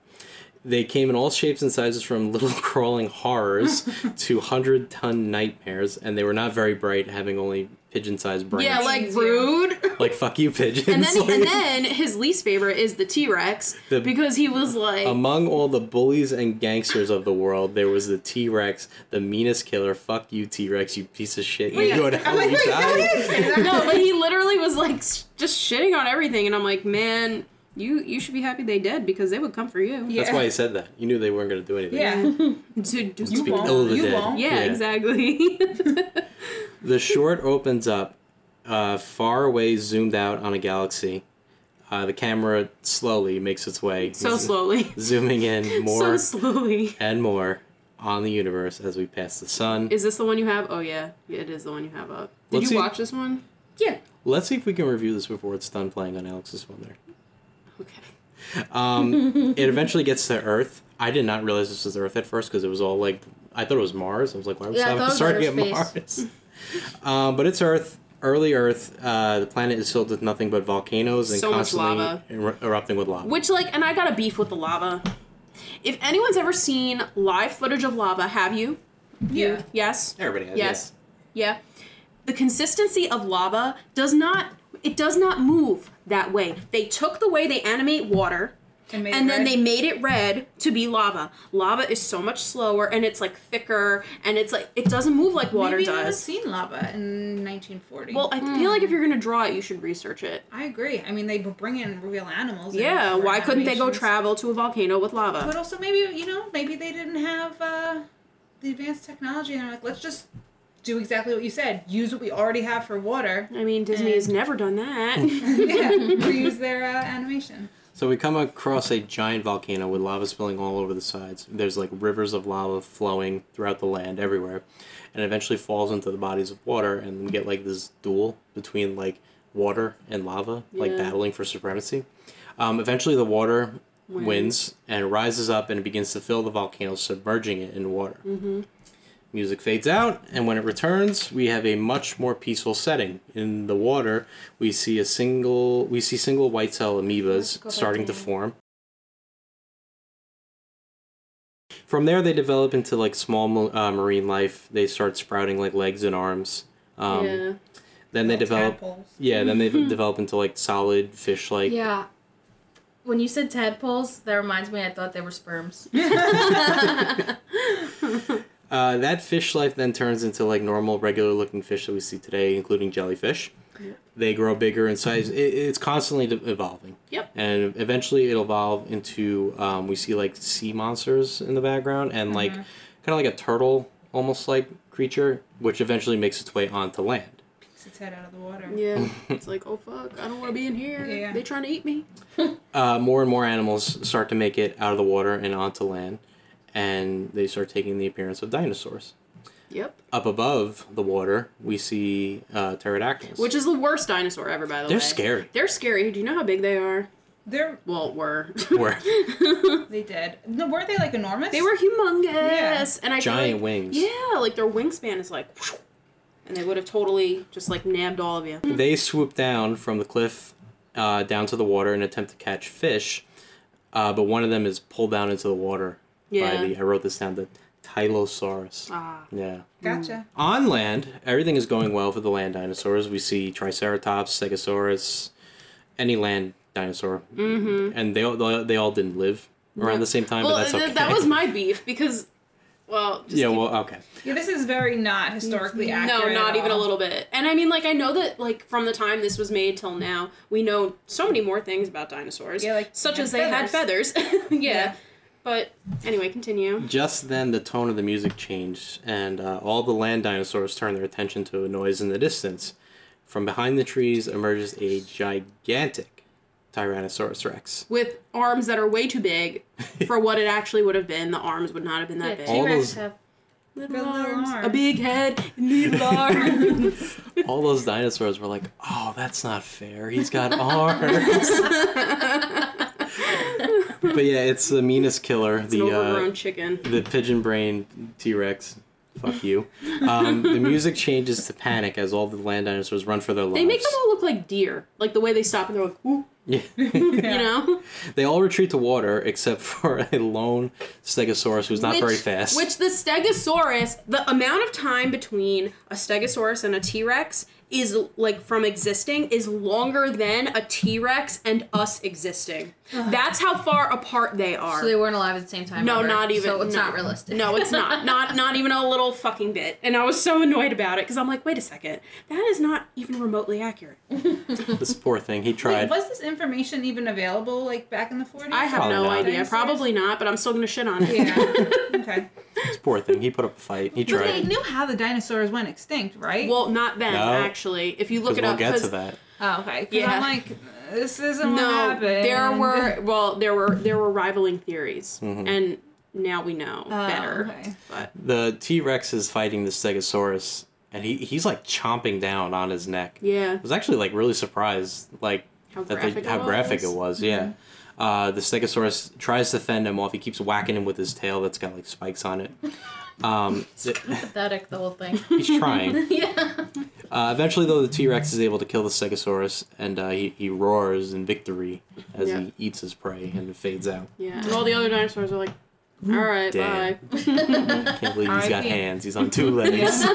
They came in all shapes and sizes from little crawling horrors to hundred ton nightmares, and they were not very bright, having only pigeon sized brains. Yeah, like Easier. rude. like fuck you, pigeons. And then, Like, and then his least favorite is the T Rex because he was like, among all the bullies and gangsters of the world, there was the T Rex, the meanest killer. Fuck you, T Rex, you piece of shit. You go to hell, you die. no, but he literally was like just shitting on everything, and I'm like, man, you you should be happy they did because they would come for you. Yeah. That's why he said that. You knew they weren't going to do anything. Yeah. To do Speak won't. ill of the You won't. Yeah, Yeah. exactly. The short opens up uh, far away, zoomed out on a galaxy. Uh, the camera slowly makes its way, so z- slowly. zooming in more So slowly. and more on the universe as we pass the sun. Is this the one you have? Oh yeah, yeah, it is the one you have up. Did Let's you see- watch this one? Yeah. Let's see if we can review this before it's done playing on Alex's phone. There. Okay. Um, it eventually gets to Earth. I did not realize this was Earth at first because it was all like I thought it was Mars. I was like, why was Yeah, I I thought it was starting outer at Mars? um, but it's Earth. Early Earth. Uh, the planet is filled with nothing but volcanoes and So much constantly lava. er- erupting with lava. Which like, and I got a beef with the lava. If anyone's ever seen live footage of lava, have you? Yeah. Yes. Everybody has. Yes. Yeah. The consistency of lava does not it does not move that way. They took the way they animate water And, and then red. they made it red to be lava. Lava is so much slower and it's like thicker and it's like it doesn't move like water Maybe I've does. seen lava in 1940. Well, I feel like if you're gonna draw it, you should research it. I agree. I mean, they bring in real animals. Yeah, why couldn't they go travel to a volcano with lava? But also, maybe you know, maybe they didn't have uh, the advanced technology, and they're like, let's just do exactly what you said. Use what we already have for water. I mean, Disney has never done that. yeah, reuse their uh, animation. So we come across a giant volcano with lava spilling all over the sides. There's like rivers of lava flowing throughout the land everywhere, and eventually falls into the bodies of water, and we get like this duel between like water and lava, like battling for supremacy. Um, eventually, the water Wins. wins. and rises up, and begins to fill the volcano, submerging it in water. Mm-hmm. Music fades out, and when it returns, we have a much more peaceful setting. In the water, we see a single we see single white cell amoebas starting to form. From there, they develop into like small uh, marine life. They start sprouting like legs and arms. Um, yeah. Then they Little develop. tadpoles. Yeah, then they develop into like solid fish-like. Yeah. When you said tadpoles, that reminds me. I thought they were sperms. Uh, that fish life then turns into like normal, regular-looking fish that we see today, including jellyfish. They grow bigger in size. It, it's constantly evolving. Yep. And eventually, it'll evolve into um, we see like sea monsters in the background and like kind of like a turtle, almost like creature, which eventually makes its way onto land. Peeks its head out of the water. Yeah. it's like, oh fuck, I don't want to be in here. Yeah. They trying to eat me. uh, more and more animals start to make it out of the water and onto land, and they start taking the appearance of dinosaurs. Yep. Up above the water, we see uh, pterodactyls. Which is the worst dinosaur ever, by the way. They're scary. They're scary. Do you know how big they are? They're Well, were. Were they did. No, weren't they like enormous? they were humongous. Yeah. And I giant like, wings. Yeah, like their wingspan is like, and they would have totally just like nabbed all of you. They swoop down from the cliff uh, down to the water and attempt to catch fish, uh, but one of them is pulled down into the water Yeah. by the. I wrote this down. The Tylosaurus. Ah. Yeah. Gotcha. On land, everything is going well for the land dinosaurs. We see Triceratops, Stegosaurus, any land dinosaur, mm-hmm. and they all they, they all didn't live around the same time, Well, but that's th- okay. that was my beef because, well, just yeah. keep- Well, okay. Yeah, this is very not historically accurate. no, accurate. not at even a little bit. And I mean, like, I know that, like, from the time this was made till now, we know so many more things about dinosaurs. Yeah, like, such as had they had feathers. yeah. Yeah. But anyway, continue. Just then, the tone of the music changed, and uh, all the land dinosaurs turned their attention to a noise in the distance. From behind the trees emerges a gigantic Tyrannosaurus Rex. With arms that are way too big for what it actually would have been. The arms would not have been that Yeah, big. All those- Little Little arms, a big head, little arms. All those dinosaurs were like, "Oh, that's not fair. He's got arms." but yeah, it's the meanest killer. An the overgrown uh, chicken. the pigeon brain T Rex. Fuck you. Um, the music changes to panic as all the land dinosaurs run for their lives. They make them all look like deer. Like the way they stop and they're like, whoop, Yeah. you know? they all retreat to water except for a lone Stegosaurus who's not very fast. Which the Stegosaurus, the amount of time between a Stegosaurus and a T Rex is like from existing is longer than a T Rex and us existing. Uh-huh. That's how far apart they are. So they weren't alive at the same time. no, ever, not even. So it's no. not realistic. No, it's not. Not not even a little fucking bit. And I was so annoyed about it because I'm like, wait a second, that is not even remotely accurate. this poor thing, he Wait, tried. was this information even available like back in the 40s? I have Probably no not. idea. Probably not. But I'm still gonna shit on it. Yeah. okay. This poor thing, he put up a fight. He tried. But they knew how the dinosaurs went extinct, right? Well, not then No. actually. If you look Because it we'll up, get to 'cause- that. oh, okay. 'Cause Yeah. I'm like, this isn't what no, happened. there were well, there were there were rivaling theories, Mm-hmm. and now we know Oh, better. okay. But The T Rex is fighting the Stegosaurus, and he, he's like chomping down on his neck. yeah, I was actually like really surprised, like How that graphic they, it graphic was. it was. Yeah. Uh, the Stegosaurus tries to fend him off. He keeps whacking him with his tail that's got like spikes on it. Um, th- Pathetic, the whole thing. he's trying. yeah. Uh, eventually, though, the T Rex is able to kill the Stegosaurus, and uh, he, he roars in victory as Yeah. he eats his prey and fades out. yeah. And all the other dinosaurs are like, all right, Damn. bye. Can't believe he's got hands. He's on two legs.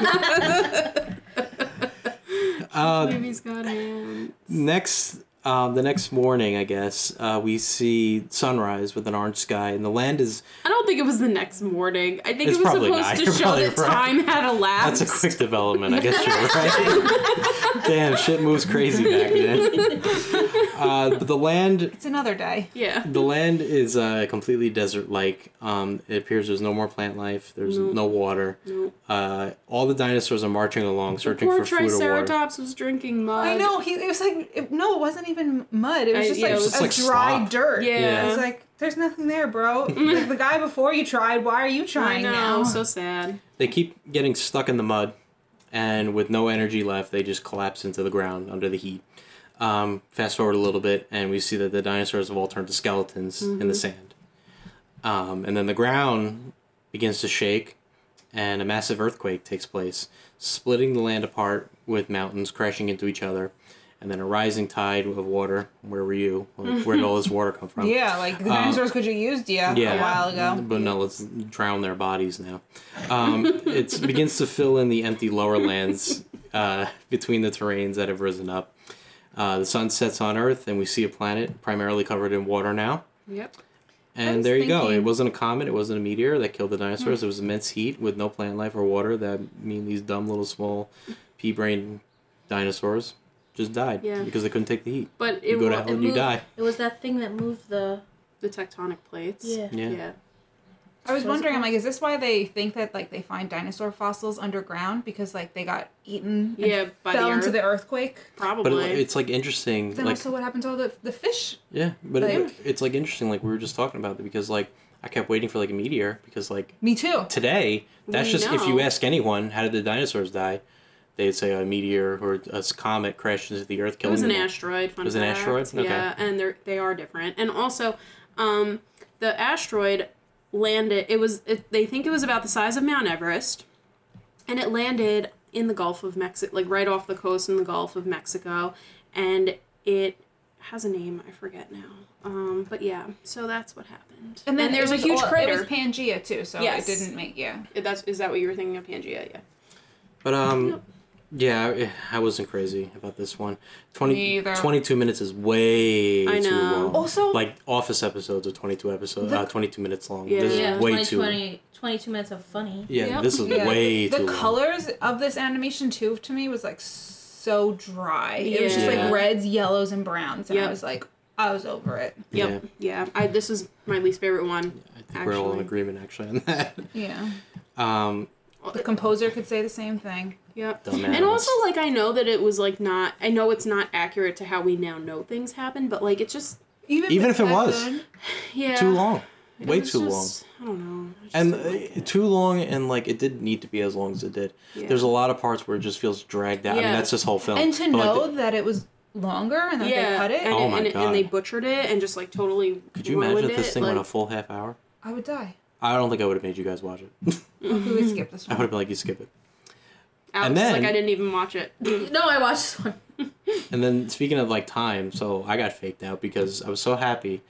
uh, Baby's got hands. next, um, the next morning, I guess, uh, we see sunrise with an orange sky, and the land is. I don't think it was the next morning. I think it was supposed not. to You're show probably that right. time had elapsed. That's a quick development. I guess you're right. Damn, shit moves crazy back then. Uh, but the land It's another day. Yeah. The land is uh, completely desert-like. Um, it appears there's no more plant life. There's no water. Nope. Uh, all the dinosaurs are marching along, searching Poor for food or water. Triceratops was drinking mud. I know. He it was like it, no, it wasn't even mud. It was I- just yeah, like it was a like dry slop. dirt. Yeah. It was like there's nothing there, bro. like the guy before you tried. Why are you I trying know. now? So sad. They keep getting stuck in the mud, and with no energy left, they just collapse into the ground under the heat. Um, fast forward a little bit, and we see that the dinosaurs have all turned to skeletons in the sand. Um, and then the ground begins to shake, and a massive earthquake takes place, splitting the land apart with mountains crashing into each other, and then a rising tide of water. Where were you? Like, where did all this water come from? yeah, like the dinosaurs could have used you Uh, yeah. a while ago. But no, let's drown their bodies now. Um, it begins to fill in the empty lower lands uh, between the terrains that have risen up. Uh, the sun sets on Earth, and we see a planet primarily covered in water now. Yep. And there you go. It wasn't a comet. It wasn't a meteor that killed the dinosaurs. It was immense heat with no plant life or water. That mean these dumb little small pea brain dinosaurs just died Yeah. because they couldn't take the heat. But it go to hell and you die. It was that thing that moved the. the tectonic plates. Yeah. Yeah. Yeah. I was So is it wondering, I'm like, is this why they think that like they find dinosaur fossils underground because like they got eaten? and Yeah, by fell the into earth. the earthquake. Probably. But it, it's like interesting. Then like also, what happened to all the the fish? yeah, but it, like- it's like interesting. Like we were just talking about it because like I kept waiting for like a meteor because like Me too. today that's We just if you ask anyone how did the dinosaurs die, they'd say a meteor or a comet crashed into the earth killing. It was an them asteroid. Fun was an asteroid? Okay. Yeah, and they're they are different. And also, um, the asteroid landed. It was. It, they think it was about the size of Mount Everest, and it landed in the Gulf of Mexico, like right off the coast in the Gulf of Mexico, and it has a name. I forget now. Um, but yeah, so that's what happened. And then there's a huge all- crater. It was Pangea too, so Yes. it didn't make yeah. That's is that what you were thinking of Pangea? Yeah. But um, Yep. Yeah, I- I wasn't crazy about this one. 20, Me either. 22 minutes is way I too know. long. Also- like Office episodes are twenty two episodes, uh, twenty two minutes long. Yeah. This is Yeah, way 20, too. 20, 22 minutes of funny. Yeah, Yep. this is Yeah, way the too long. colors of this animation too to me was like so dry. Yeah. It was just Yeah. like reds, yellows, and browns, and I was like, I was over it. Yep. Yeah. I this is my least favorite one. I think we're all in agreement actually on that. Yeah, Um, the composer could say the same thing. Yep. Dumb And also, like, I know that it was like not. I know it's not accurate to how we now know things happen, but like, it's just Even, Even if it was. good, yeah, too long, It way was too long. I don't know. I and like uh, too long and like it didn't need to be as long as it did Yeah. there's a lot of parts where it just feels dragged out i mean Yeah. that's this whole film and to But, like, know the- that it was longer and that yeah, they cut it, And, Oh my and, God. and they butchered it and just like totally. could you imagine if this it, thing like, went a full half hour I would die. i don't think i would have made you guys watch it Who would skip this i would have been like you skip it Alex and then- like I didn't even watch it. No, I watched this one. and then speaking of like time so i got faked out because i was so happy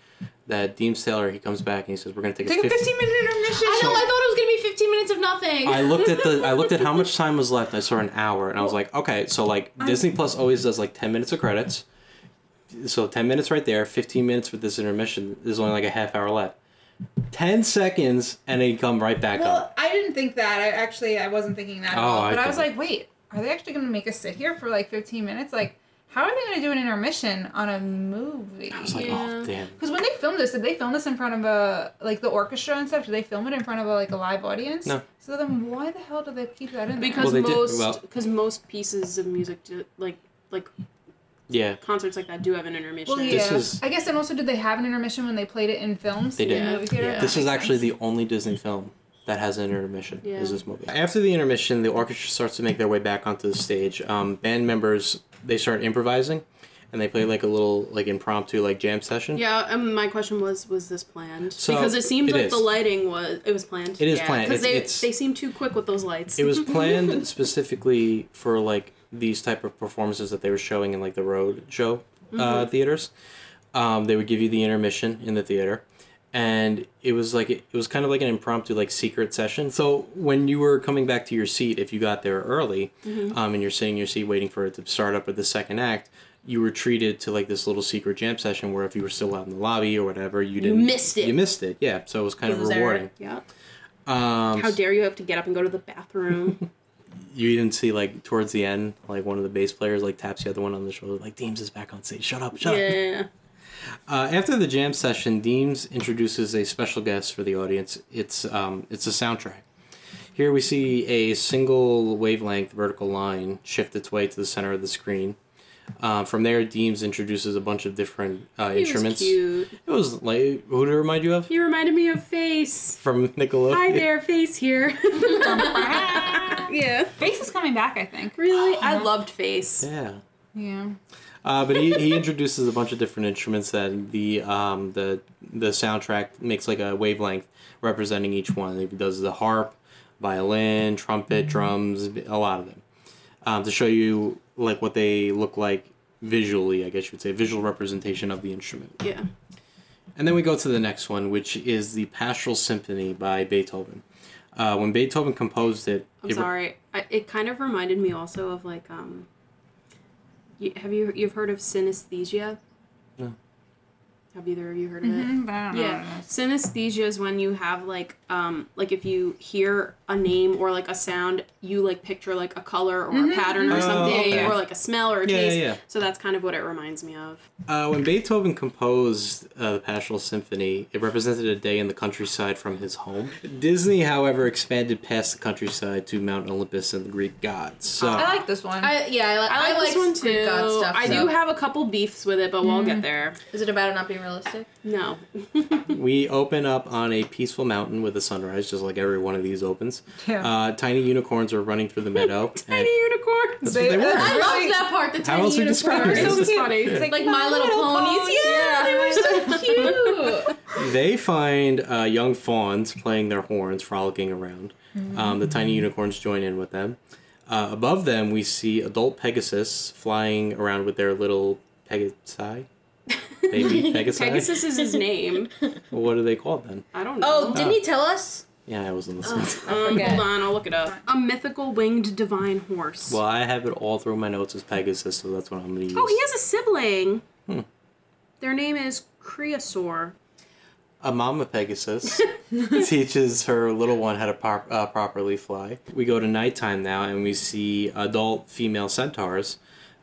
that deems taylor he comes back and he says we're going to take, Take a 15 15 minute intermission. I know, I thought it was going to be 15 minutes of nothing. I looked at the I looked at how much time was left. I saw an hour, and I was like, okay, so like Disney Plus always does like ten minutes of credits, so ten minutes right there, fifteen minutes with this intermission. There's only like a half hour left. Ten seconds, and they come right back Well, up. I didn't think that. I actually I wasn't thinking that at Oh, all. But I, was like, wait, are they actually going to make us sit here for like 15 minutes? Like, how are they going to do an intermission on a movie? I was like, oh, Yeah. oh damn. Because when they filmed this, did they film this in front of a like the orchestra and stuff? Did they film it in front of a, like a live audience? No. So then, why the hell do they keep that in because Well, they did- most well- because most pieces of music do, like like Yeah, concerts like that do have an intermission. there? Well, This yeah. is- I guess, and also, did they have an intermission when they played it in films? They did. In the movie theater? Yeah. This is actually the only Disney film that has an intermission. Yeah. Is this movie? After the intermission, the orchestra starts to make their way back onto the stage. Um, band members they start improvising, and they play like a little like impromptu like jam session. Yeah, um, my question was, was this planned? So, because it seemed it like is. the lighting was, it was planned. It is yeah, planned. Because they, it's- they seem too quick with those lights. it was planned specifically for like these type of performances that they were showing in like the road show uh, theaters. Um, they would give you the intermission in the theater. And it was like it, was kind of like an impromptu like secret session. So when you were coming back to your seat if you got there early um, and you're sitting in your seat waiting for it to start up with the second act you were treated to like this little secret jam session where if you were still out in the lobby or whatever you didn't you missed it. you missed it. Yeah. So it was kind of rewarding. Yeah. um, How dare you have to get up and go to the bathroom? you didn't see like towards the end, like one of the bass players like taps the other one on the shoulder, like Deems is back on stage. Shut up, shut up. yeah. Uh, after the jam session, Deems introduces a special guest for the audience. It's um, it's a soundtrack. Here we see a single wavelength vertical line shift its way to the center of the screen. Uh, from there, Deems introduces a bunch of different uh, He was instruments. cute. It was like who did it remind you of? He reminded me of Face. From Nickelodeon. Hi there, Face here. yeah. Face is coming back, I think. Really? I loved Face. Yeah. Yeah. Uh, but he, he introduces a bunch of different instruments that the um, the the soundtrack makes like a wavelength representing each one. He does the harp, violin, trumpet, drums, a lot of them, um, to show you like what they look like visually. I guess you would say visual representation of the instrument. Yeah. And then we go to the next one, which is the Pastoral Symphony by Beethoven. Uh, when Beethoven composed it, I'm it re- sorry. I, it kind of reminded me also of like um. You, have you you've heard of synesthesia? No. Have either of you heard of it? Mm, but I don't Yeah, what synesthesia is when you have like um like if you hear a name or like a sound, you like picture like a color or a pattern or Oh, something, okay. or like a smell or a Yeah, yeah, taste. yeah. So that's kind of what it reminds me of. Uh, when Beethoven composed uh, the Pastoral Symphony, it represented a day in the countryside from his home. Disney, however, expanded past the countryside to Mount Olympus and the Greek gods. So I like this one. I, yeah, I, li- I like this one too. Greek god stuff. I so- do have a couple beefs with it, but we'll get there. Is it about it not being realistic? No. we open up on a peaceful mountain with a sunrise, just like every one of these opens. Yeah. Uh, tiny unicorns are running through the meadow. Tiny unicorns. that's what they were. I Really? love that part. The tiny else would you describe unicorns. it? So It's it's funny. It's Like My Little Ponies. Yeah, they were so cute. They find uh, young fawns playing their horns, frolicking around. Um, the tiny unicorns join in with them. Uh, above them, we see adult Pegasus flying around with their little Pegasi. Baby Pegasi. Pegasus is his name. Well, what are they called then? I don't know. Oh, didn't he tell us? Yeah, I wasn't listening. Um, forget. hold on, I'll look it up. A mythical winged divine horse. Well, I have it all through my notes as Pegasus, so that's what I'm going to use. Oh, he has a sibling. Hmm. Their name is Creosaur. A mama Pegasus teaches her little one how to prop uh, properly fly. We go to nighttime now, and we see adult female centaurs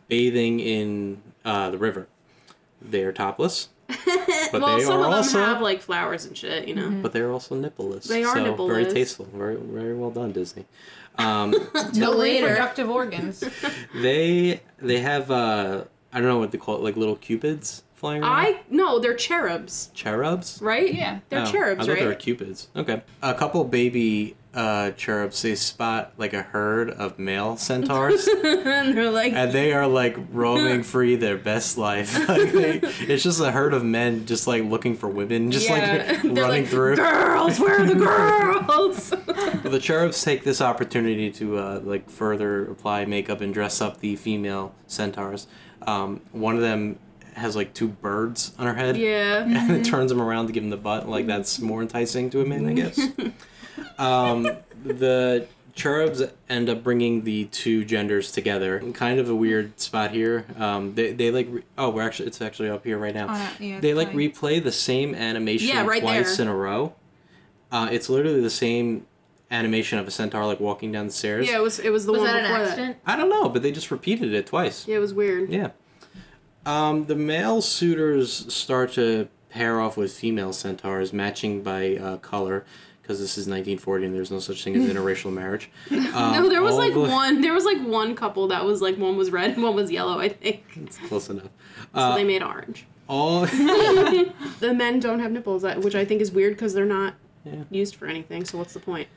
bathing in uh, the river. They are topless, but well, they some are of them also have like flowers and shit, you know. but they are also nippleless. They are so Very tasteful. Very very well done, Disney. Um, No later. reproductive organs. they they have uh, I don't know what they call it, like little cupids flying around. I no, they're cherubs, cherubs. right? Yeah. they're Oh, cherubs, I thought right? they were cupids. Okay. A couple baby uh, cherubs. They spot like a herd of male centaurs, and they're like, and they are like roaming free their best life. Like, they, it's just a herd of men just like looking for women, just yeah. like running like, through. Girls, where are the girls? But the cherubs take this opportunity to uh, like further apply makeup and dress up the female centaurs. Um, one of them has like two birds on her head. yeah. and it turns them around to give them the butt. Like that's more enticing to a man, I guess. Um, the cherubs end up bringing the two genders together. Kind of a weird spot here. Um, they, they like re- oh we're actually it's actually up here right now. Oh, yeah, they like fine. replay the same animation Yeah, right twice there. in a row. Uh, it's literally the same animation of a centaur like walking down the stairs. Yeah, it was it was the Was one that an before accident? I don't know, but they just repeated it twice. Yeah, it was weird. Yeah. Um, the male suitors start to pair off with female centaurs, matching by uh, color, because this is 1940 and there's no such thing as interracial marriage. Um, No, there was like the- one. There was like one couple that was like one was red and one was yellow. I think It's close enough. so. Uh, they made orange. all The men don't have nipples, uh, which I think is weird because they're not Yeah. used for anything. So what's the point?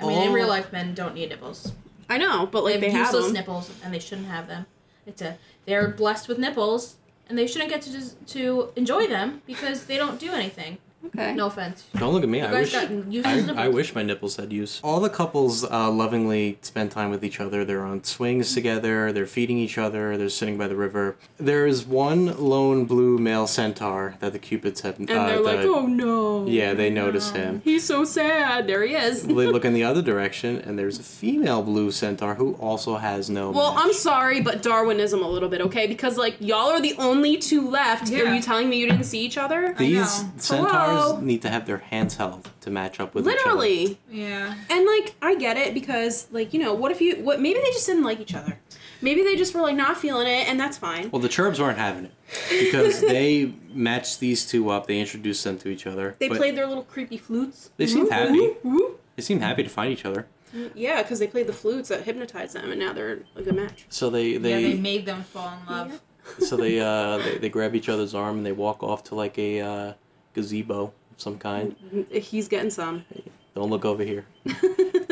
I mean, in real life, men don't need nipples. I know, but like they they, have have useless them. nipples, and they shouldn't have them. It's a they're blessed with nipples, and they shouldn't get to just, to enjoy them because they don't do anything. Okay. No offense. Don't look at me. I wish. I. I wish my nipples had use. All the couples uh, lovingly spend time with each other. They're on swings together. They're feeding each other. They're sitting by the river. There is one lone blue male centaur that the cupids have. And uh, they're like, the- oh no. Yeah, they notice him. He's so sad. There he is. they look in the other direction, and there's a female blue centaur who also has no. Well, match. I'm sorry, but Darwinism a little bit, okay? Because like y'all are the only two left. Are you telling me you didn't see each other? These know. centaurs Hello? need to have their hands held to match up with each other. Literally. Yeah. And like I get it because like you know what if you what maybe they just didn't like each other. Maybe they just were like not feeling it, and that's fine. Well, the cherubs weren't having it because they matched these two up. They introduced them to each other. They played their little creepy flutes. They seemed happy. Whoop, whoop. They seemed happy to find each other. Yeah, because they played the flutes that hypnotized them, and now they're a good match. So they they yeah, they, they made them fall in love. so they uh they, they grab each other's arm and they walk off to like a uh, gazebo of some kind. He's getting some Don't look over here.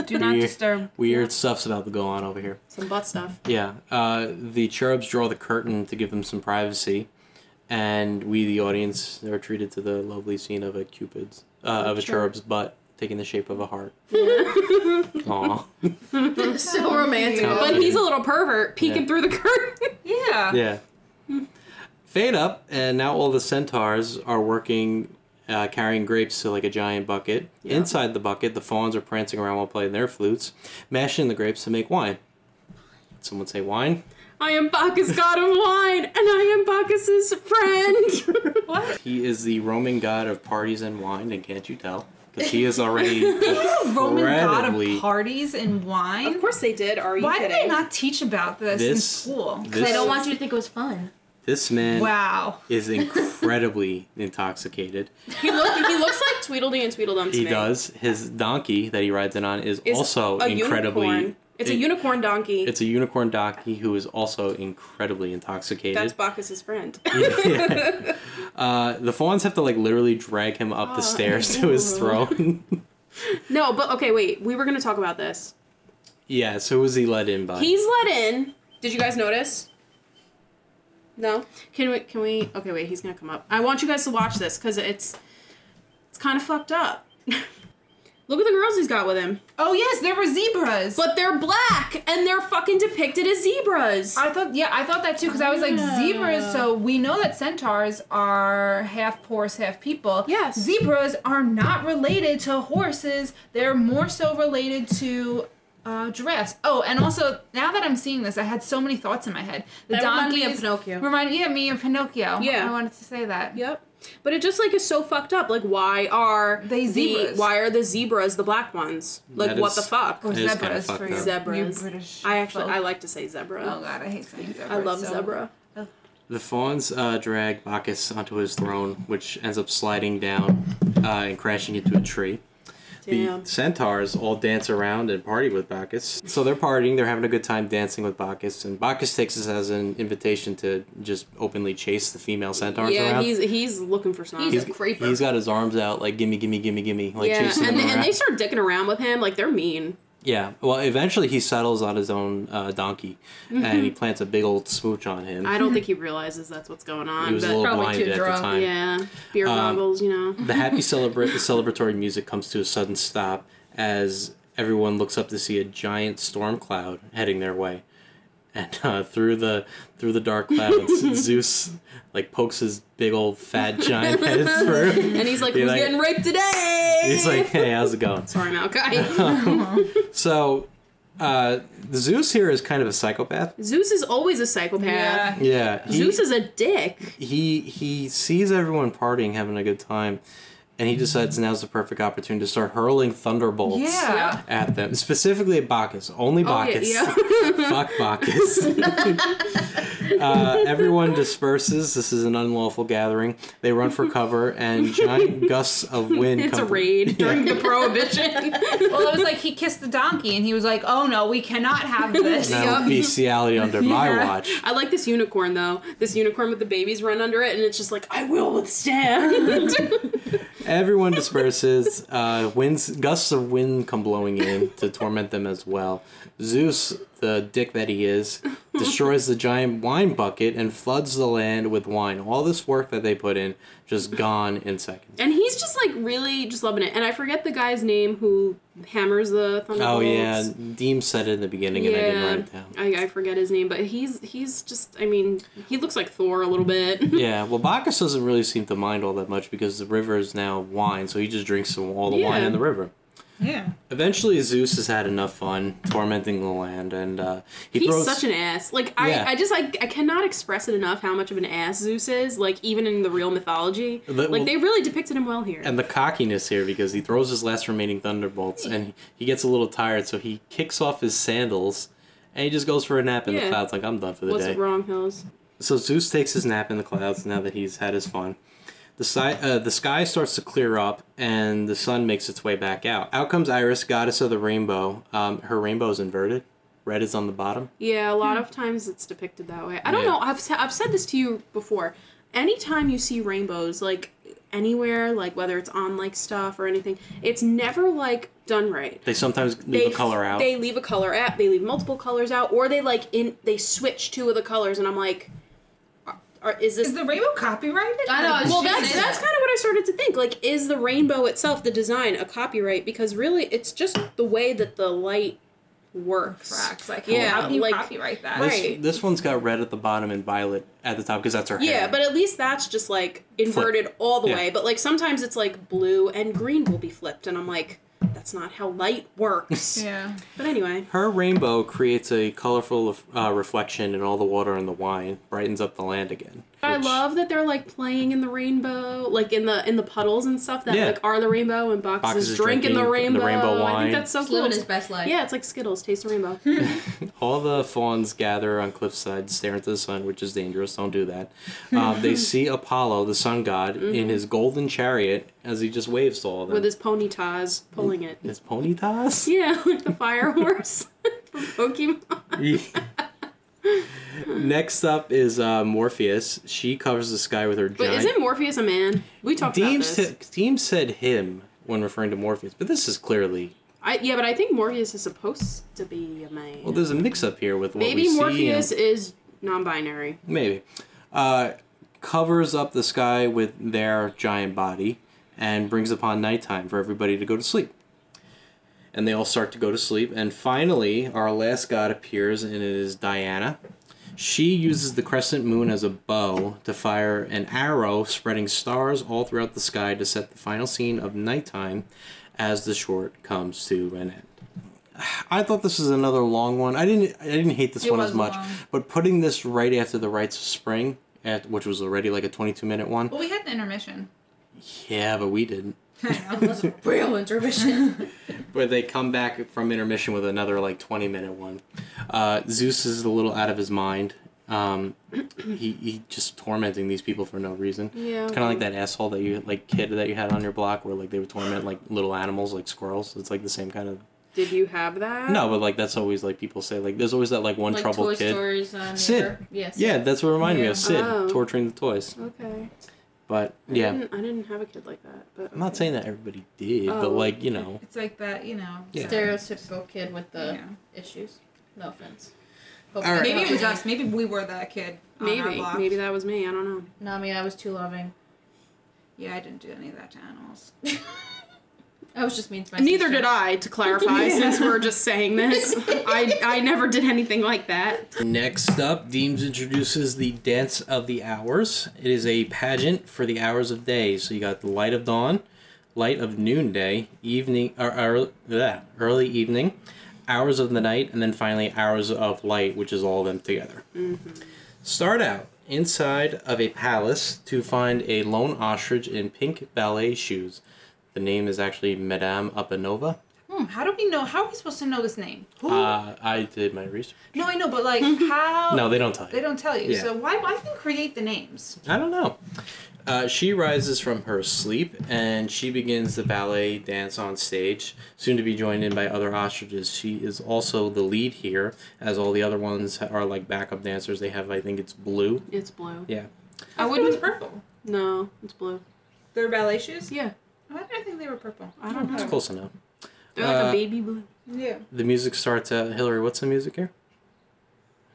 Do not Weird. disturb. Weird stuff's about to go on over here. some butt stuff. Yeah, uh, the cherubs draw the curtain to give them some privacy, and we, the audience, are treated to the lovely scene of a cupid's, uh, of a cherub's butt taking the shape of a heart. Aw. so romantic. Oh. But he's a little pervert peeking Yeah. through the curtain. Yeah. Yeah. Fade up, and now all the centaurs are working uh, carrying grapes to like a giant bucket. Inside the bucket, the fawns are prancing around while playing their flutes, mashing the grapes to make wine. Someone say wine. I am Bacchus, god of wine, and I am Bacchus's friend. What? He is the Roman god of parties and wine, and can't you tell? Because he is already Roman god of parties and wine. of course they did. Are you Why did they not teach about this, in school? Because I don't want you to think it was fun. This man Wow. is incredibly intoxicated. He, look, he looks like Tweedledee and Tweedledum to He does. His donkey that he rides it on is, Is also incredibly. Unicorn. It's a unicorn donkey. It's a unicorn donkey who is also incredibly intoxicated. That's Bacchus's friend. Yeah. uh, the fawns have to like literally drag him up the stairs to his throne. no, but okay, wait. We were gonna talk about this. yeah, so who was he let in by? He's let in. Did you guys notice? No. Can we? Can we? Okay, wait. He's gonna come up. I want you guys to watch this because it's it's kind of fucked up. Look at the girls he's got with him. Oh yes, there were zebras. But they're black and they're fucking depicted as zebras. I thought, yeah, I thought that too because I was like Yeah. zebras. So we know that centaurs are half horse, half people. Yes. Zebras are not related to horses. They're more so related to uh, giraffes. Oh, and also now that I'm seeing this, I had so many thoughts in my head. The That reminded me of Pinocchio. Remind yeah, me of Pinocchio. Yeah. I wanted to say that. Yep. But it just like is so fucked up. Like, why are They the- why are the zebras the black ones? Like, That what is- the fuck? Or It is kinda zebras for you, Zebras. you British. I actually folk. I like to say zebra. Oh god, I hate saying zebra. I love so- zebra. The fawns uh, drag Bacchus onto his throne, which ends up sliding down uh, and crashing into a tree. Damn. The centaurs all dance around and party with Bacchus. So they're partying, they're having a good time dancing with Bacchus, and Bacchus takes this as an invitation to just openly chase the female centaurs Yeah, around. he's he's looking for some. He's a creeper. he's got his arms out like gimme, gimme, gimme, gimme, like yeah, chasing and them they, and they start dicking around with him like they're mean. Yeah, well, eventually he settles on his own uh, donkey, and he plants a big old smooch on him. Mm-hmm. I don't think he realizes that's what's going on. he was a but little probably blinded too at the drunk. time. yeah, beer Um, goggles, you know. The happy celebra- the celebratory music comes to a sudden stop as everyone looks up to see a giant storm cloud heading their way, and uh, through the through the dark clouds, Zeus like pokes his big old fat giant head through, And he's like, He's "Who's like- getting raped today?" He's like, "Hey, how's it going?" "Sorry, Malachi." So, uh, Zeus here is kind of a psychopath. Zeus is always a psychopath. Yeah. Yeah, he, Zeus is a dick. he he sees everyone partying, having a good time, and he decides now's the perfect opportunity to start hurling thunderbolts Yeah. at them, specifically at Bacchus. Only Oh, yeah, Bacchus. yeah. Fuck Bacchus. uh, everyone disperses. This is an unlawful gathering. They run for cover, and giant gusts of wind. It's a come raid during the prohibition. Well, it was like he kissed the donkey, and he was like, "Oh no, we cannot have this." Now Yup. bestiality under my watch. I like this unicorn though. This unicorn with the babies run under it, and it's just like I will withstand. Everyone disperses. Uh, winds, gusts of wind come blowing in to torment them as well. Zeus, the dick that he is, destroys the giant wine bucket and floods the land with wine. All this work that they put in, just gone in seconds. and he's just like really just loving it. And I forget the guy's name who hammers the thunderbolts. Oh yeah, Deem said it in the beginning, and I didn't write it down. I, I forget his name, but he's he's just I mean he looks like Thor a little bit. Yeah, well, Bacchus doesn't really seem to mind all that much because the river is now wine, so he just drinks all the wine in the river. Yeah. Eventually, Zeus has had enough fun tormenting the land, and uh, he He's throws. such an ass. Like Yeah. I, I just like I cannot express it enough how much of an ass Zeus is. Like even in the real mythology, The- like they really depicted him well here. and the cockiness here because he throws his last remaining thunderbolts and he, he gets a little tired, so he kicks off his sandals and he just goes for a nap in the clouds. Like I'm done for the What's day. wrong, Hills? So Zeus takes his nap in the clouds now that he's had his fun. The, si- uh, the sky starts to clear up and the sun makes its way back out. Out comes Iris, goddess of the rainbow. Um, her rainbow is inverted. Red is on the bottom. Yeah, a lot of times it's depicted that way. I don't Yeah. know. I've sa- I've said this to you before. Anytime you see rainbows, like anywhere, like whether it's on like stuff or anything, it's never like done right. They sometimes leave a color out. They leave a color out. They leave multiple colors out, or they like in they switch two of the colors, and I'm like, are, are, is this Is the rainbow copyrighted? I know, well, just- that's that's kind of what I started to think. Like, is the rainbow itself, the design, a copyright? Because really, it's just the way that the light works. Tracks. Like, Yeah, how can you like- copyright that? Right. This, this one's got red at the bottom and violet at the top because that's her hair. Yeah, but at least that's just like inverted all the Yeah. way. But like sometimes it's like blue and green will be flipped, and I'm like, that's not how light works. Yeah. But anyway, Her rainbow creates a colorful uh, reflection in all the water and the wine, brightens up the land again. I which- love that they're like playing in the rainbow, like in the in the puddles and stuff that Yeah. like are the rainbow, and Box, Box is is drinking, the drinking the rainbow. rainbow I think that's so He's cool. living his best life. Yeah, it's like Skittles, taste the rainbow. All the fawns gather on cliffside, stare into the sun, which is dangerous. Don't do that. Um, they see Apollo, the sun god, in his golden chariot as he just waves to all of them. With his ponytas pulling it. his ponytas? Yeah, like the fire horse from Pokemon. Next up is uh, Morpheus. She covers the sky with her giant But isn't Morpheus a man? We talked Deem, about this. said, Deem said him when referring to Morpheus, but this is clearly. I, yeah, but I think Morpheus is supposed to be a man. Well, there's a mix-up here with what Maybe we see Morpheus and- is non-binary. Maybe. Uh, covers up the sky with their giant body and brings upon nighttime for everybody to go to sleep. And they all start to go to sleep. And finally, our last god appears, and it is Diana. She uses the crescent moon as a bow to fire an arrow, spreading stars all throughout the sky to set the final scene of nighttime as the short comes to an end. I thought this was another long one. I didn't. I didn't hate this It one as much, long. but putting this right after the rites of spring, at, which was already like a twenty-two minute one. Well, we had the intermission. Yeah, but we didn't. Real intermission. Where they come back from intermission with another like twenty minute one. Uh, Zeus is a little out of his mind. Um, he he just tormenting these people for no reason. Yeah. It's kind of like that asshole that you like kid that you had on your block where like they would torment like little animals like squirrels. It's like the same kind of. Did you have that? No, but like that's always like people say like there's always that like one like troubled Toy kid. Stories on Sid. your- Yes. Yeah, that's what reminded me of Sid Oh. torturing the toys. Okay. But I yeah, Didn't, I didn't have a kid like that. But I'm not okay. saying that everybody did, but Oh, like you know, It's like that, you know. Yeah. Stereotypical kid with the Yeah. issues. No offense. Hope All right. Maybe it was us. Maybe we were that kid. On our Maybe. block. Maybe that was me. I don't know. Nami, I was too loving. Yeah, I didn't do any of that to animals. I was just mean to my Neither sister. did I, to clarify, since we're just saying this. I, I never did anything like that. Next up, Deems introduces the Dance of the Hours. It is a pageant for the hours of day. So you got the light of dawn, light of noonday, evening, or, or bleh, early evening, hours of the night, and then finally hours of light, which is all of them together. Mm-hmm. Start out inside of a palace to find a lone ostrich in pink ballet shoes. The name is actually Madame Upanova. Hmm, how do we know? How are we supposed to know this name? Who? Uh, I did my research. no, I know, but like, how? No, they don't tell you. They don't tell you. Yeah. So why why even create the names? I don't know. Uh, she rises from her sleep and she begins the ballet dance on stage, soon to be joined in by other ostriches. She is also the lead here, as all the other ones are like backup dancers. They have, I think it's blue. It's blue. Yeah. I wouldn't. It's purple. No, it's blue. They're ballet shoes. Yeah. Why did I think they were purple? I don't know. It's close enough. They're like Uh, a baby blue. Yeah. The music starts out. Hillary, what's the music here?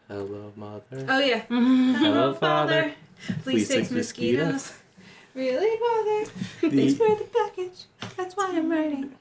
Hello, mother. Oh yeah. Hello, father. Please take mosquitoes. Really, father? Thanks for the package. That's why I'm writing.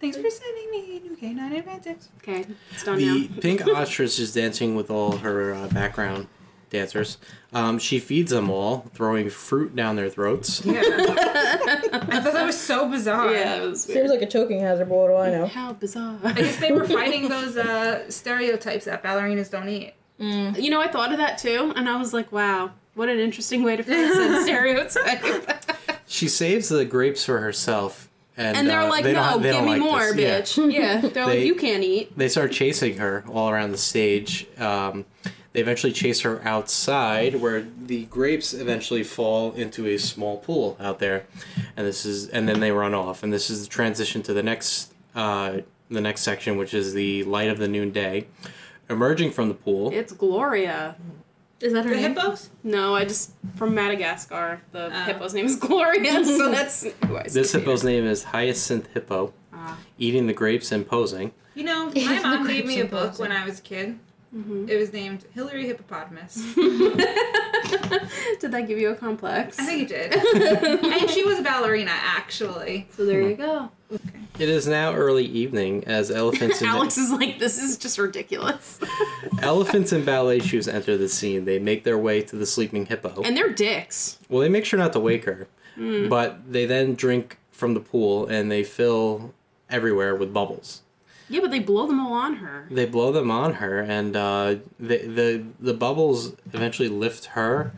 Thanks for sending me new K9 Advantix. Okay, it's done The now. pink ostrich is dancing with all her uh, background dancers. Um, she feeds them all, throwing fruit down their throats. Yeah. I thought that was so bizarre. Yeah, it was weird. Seems like a choking hazard, but what do I know? How bizarre. I guess they were fighting those uh, stereotypes that ballerinas don't eat. You know, I thought of that too, and I was like, wow, what an interesting way to phrase a stereotype. She saves the grapes for herself, and, and they're uh, like, they no, they give me like more, this. Yeah. bitch. Yeah, they're They- like, you can't eat. They start chasing her all around the stage. Um, they eventually chase her outside, where the grapes eventually fall into a small pool out there, and this is, and then they run off. And this is the transition to the next, uh, the next section, which is the light of the noonday. Emerging from the pool, It's Gloria. Is that her The name? hippos? No, I just from Madagascar. The Oh. hippo's name is Gloria, so that's who I this associate. hippo's name is Hyacinth Hippo, Ah. eating the grapes and posing. You know, my mom gave me a book when I was a kid. Mhm. It was named Hillary Hippopotamus. Did that give you a complex? I think it did. and she was a ballerina, actually. so. There you go. Okay. It is now early evening as elephants and Alex is like, this is just ridiculous. elephants in ballet shoes enter the scene. They make their way to the sleeping hippo. And they're dicks. well, they make sure not to wake her, Hmm. but they then drink from the pool and they fill everywhere with bubbles. Yeah, but they blow them all on her. They blow them on her, and uh, the the the bubbles eventually lift her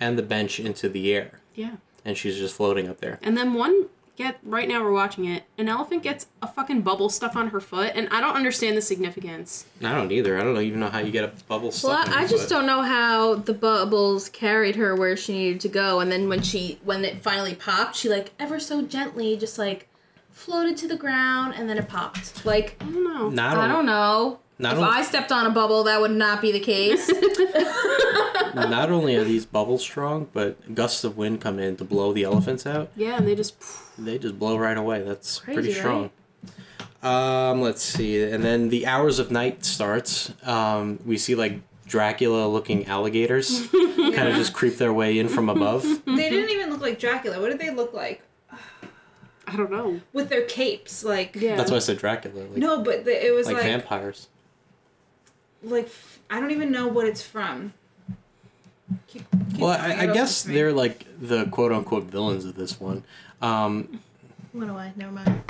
and the bench into the air, Yeah. and she's just floating up there. And then one get right now we're watching it. An elephant gets a fucking bubble stuck on her foot, and I don't understand the significance. I don't either. I don't even know how you get a bubble stuck. Well, on your I, I just foot. don't know how the bubbles carried her where she needed to go, and then when she when it finally popped, she like ever so gently just like floated to the ground, and then it popped. Like I don't know. Not I don't know. Not if only- I stepped on a bubble, that would not be the case. Not only are these bubbles strong, but gusts of wind come in to blow the elephants out. Yeah, and they just They just blow right away. That's pretty Crazy, strong. Um, let's see, and then the hours of night starts. Um, we see like Dracula-looking alligators kind of just creep their way in from above. They didn't even look like Dracula. What did they look like? I don't know. With their capes, like Yeah. That's why I said Dracula. Like, no, but the, it was like, like vampires. like I don't even know what it's from. Keep, keep Well, I, I guess come they're like the quote-unquote villains of this one. Um, what do I? Never mind.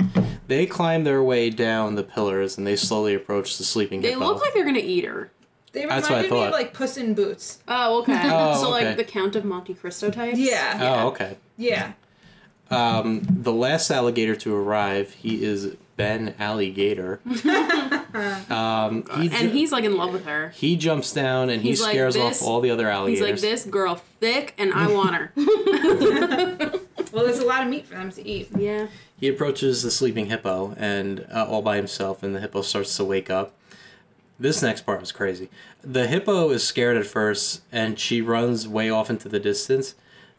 they climb their way down the pillars and they slowly approach the sleeping They hippo. look like they're gonna eat her. They That's what I me thought. of like Puss in Boots. Oh, okay. Oh, so okay. like the Count of Monte Cristo types. Yeah. Oh, okay. Yeah. Um, the last alligator to arrive, he is Ben Ali Gator. um, he, And he's like in love with her. he jumps down and he He's like, scares "This-" off all the other alligators. He's alligators. like, this girl thick, and I want her. Well, there's a lot of meat for them to eat. yeah. He approaches the sleeping hippo and uh, all by himself, and the hippo starts to wake up. This next part was crazy. The hippo is scared at first, and she runs way off into the distance.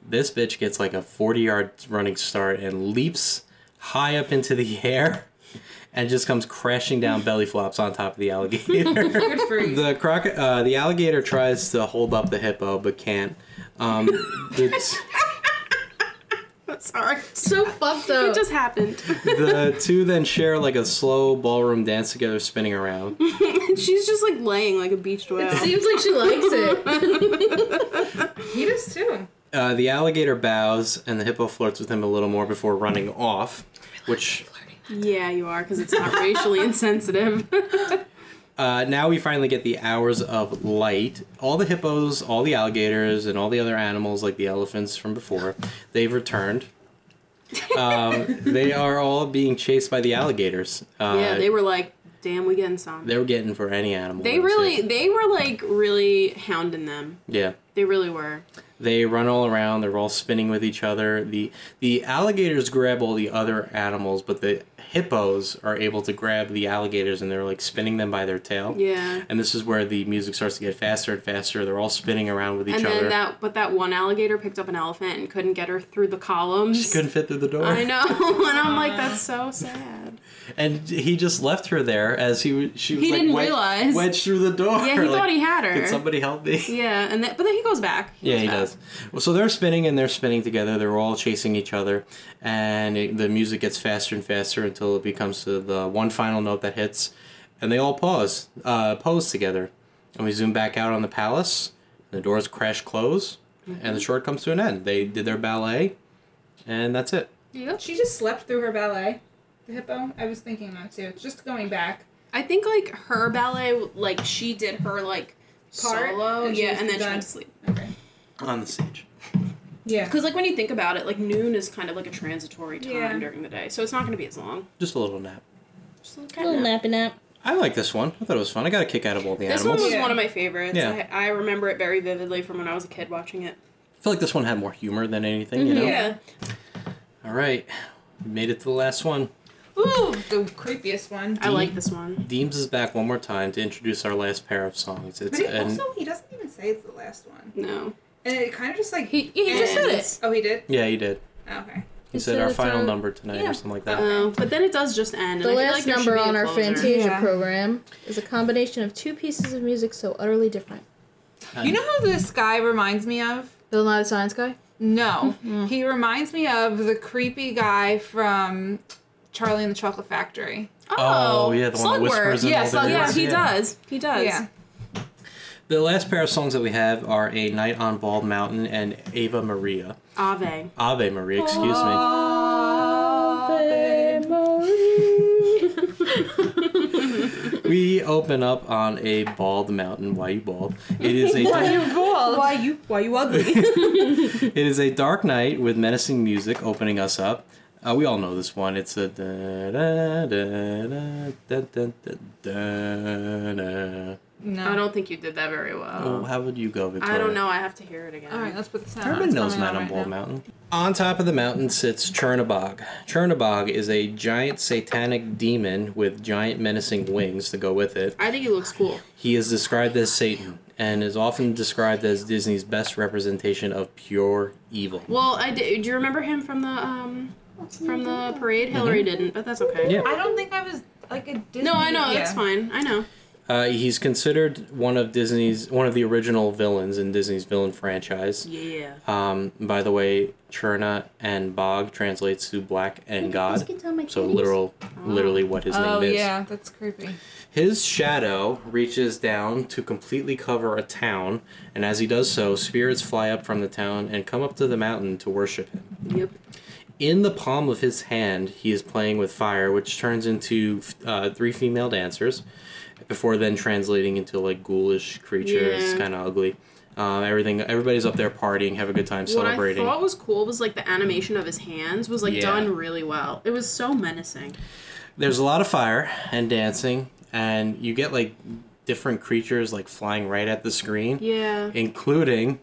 This bitch gets like a 40 yard running start and leaps high up into the air and just comes crashing down belly flops on top of the alligator. Good for you. the croc- uh, the alligator tries to hold up the hippo but can't. Um, it's, Sorry. So fucked up. It just happened. the two then share like a slow ballroom dance together, spinning around. She's just like laying like a beached whale. It seems like she likes it. he does too. Uh, the alligator bows, and the hippo flirts with him a little more before running off, which Yeah, you are, because it's not racially insensitive. uh, now we finally get the hours of light. All the hippos, all the alligators, and all the other animals, like the elephants from before, they've returned. Um, they are all being chased by the alligators. Uh, yeah, they were like, damn, we getting some. they were getting for any animal. They really, they were like really hounding them. yeah. They really were. They run all around. They're all spinning with each other. the The alligators grab all the other animals, but the hippos are able to grab the alligators, and they're like spinning them by their tail. Yeah. And this is where the music starts to get faster and faster. They're all spinning around with each And other. then that, but that one alligator picked up an elephant and couldn't get her through the columns. she couldn't fit through the door. I know, and I'm like, that's so sad. And he just left her there as he was. She was He like didn't wed- realize. wedged through the door. Yeah, he like, thought he had her. Can somebody help me? Yeah, and then, but then he goes back. Yeah, goes he back. does. Well, so they're spinning and they're spinning together. They're all chasing each other, and it, the music gets faster and faster until it becomes to the one final note that hits, and they all pause, uh, pose together, and we zoom back out on the palace. The doors crash close, and the short comes to an end. They did their ballet, and that's it. She just slept through her ballet. The hippo. I was thinking that too. It's just going back. I think like her ballet, like she did her like Part, solo, and yeah, and then she went to sleep. Okay. On the stage. Yeah. Because like when you think about it, like noon is kind of like a transitory time Yeah. during the day, so it's not going to be as long. Just a little nap. Just a little cat nap. nappy nap. I like this one. I thought it was fun. I got a kick out of all the animals. This one was Yeah. one of my favorites. Yeah. I, I remember it very vividly from when I was a kid watching it. I feel like this one had more humor than anything. You mm-hmm. know. Yeah. All right, we made it to the last one. Ooh, the creepiest one. I like this one. Deems is back one more time to introduce our last pair of songs. It's But he, and also, he doesn't even say it's the last one. No. And it kind of just like. He- he just said ends. Oh, he did? yeah, he did. Oh, okay. He, He said, said our final our- number tonight yeah. or something like that. Uh, but then it does just end. The and I feel last like number be on our. Fantasia Yeah. program is a combination of two pieces of music so utterly different. You know who this guy reminds me of? Bill Nye the Science Guy? No. He reminds me of the creepy guy from Charlie and the Chocolate Factory. Oh, yeah, the one that Slugworth. whispers in yeah, all the so, yeah, doors. he does. He does. Yeah. The last pair of songs that we have are A Night on Bald Mountain and Ava Maria. Ave. Ave Maria, excuse me. Ave Maria. we open up on a bald mountain. Why you bald? It is a dark... why you bald? Why you why you ugly? it is a dark night with menacing music opening us up. Uh, we all know this one. It's a da da da da da da. da, da. No. I don't think you did that very Oh, well. how would you go, Victoria? I don't know. I have to hear it again. All right, let's put the sound. Everybody It's knows coming Night on on right Bald. Mountain. On top of the mountain sits Chernabog. Chernabog is a giant satanic demon with giant menacing wings to go with it. I think he looks cool. He is described as Satan and is often described as Disney's best representation of pure evil. Well, I did. Do you remember him from the um from the parade? Hillary didn't, but that's okay. Yeah. I don't think I was like a Disney. No, I know. That's fine. I know. Uh, he's considered one of Disney's one of the original villains in Disney's villain franchise. Yeah. Um, by the way, Cherna and Bog translates to black and God. So literal, literally what his Oh name is. Oh yeah, that's creepy. His shadow reaches down to completely cover a town, and as he does so, spirits fly up from the town and come up to the mountain to worship him. Yep. In the palm of his hand, he is playing with fire, which turns into uh, three female dancers, before then translating into like ghoulish creatures, Yeah. kind of ugly. Um, everything, everybody's up there partying, have a good time celebrating. What I thought was cool was like the animation of his hands was like Yeah. done really well. It was so menacing. There's a lot of fire and dancing, and you get like different creatures like flying right at the screen, Yeah. including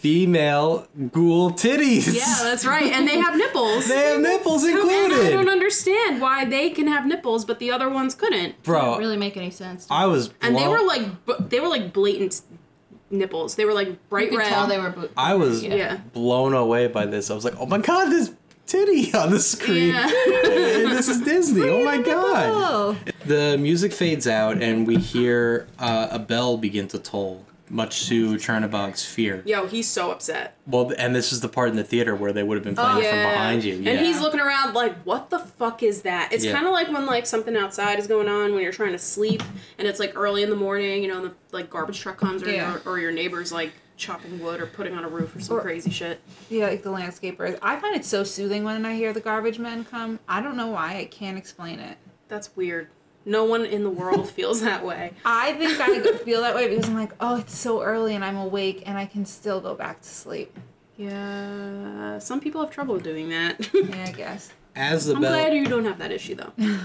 female ghoul titties. Yeah, that's right. And they have nipples. they have nipples And I don't understand why they can have nipples but the other ones couldn't. Bro, really make any sense. to I was And they were like they were like blatant nipples. They were like You bright could red. tell they were. Bo- I was Yeah. blown away by this. I was like, oh my god, this titty on the screen. Yeah. this is Disney. Oh my god. Oh. The music fades out, and we hear uh, a bell begin to toll, much to Chernabog's fear. Yo, he's so upset. Well, and this is the part in the theater where they would have been playing it from oh, behind you. Yeah. And he's looking around like, what the fuck is that? It's Yeah. kind of like when like something outside is going on when you're trying to sleep and it's like early in the morning, you know, and the like garbage truck comes or, Yeah. or, or your neighbor's like chopping wood or putting on a roof or some Or- crazy shit. Yeah, like the landscapers. I find it so soothing when I hear the garbage men come. I don't know why. I can't explain it. That's weird. No one in the world feels that way. I think I feel that way because I'm like, oh, it's so early and I'm awake and I can still go back to sleep. Yeah, some people have trouble doing that. Yeah, I guess. as the I'm bell glad you don't have that issue though.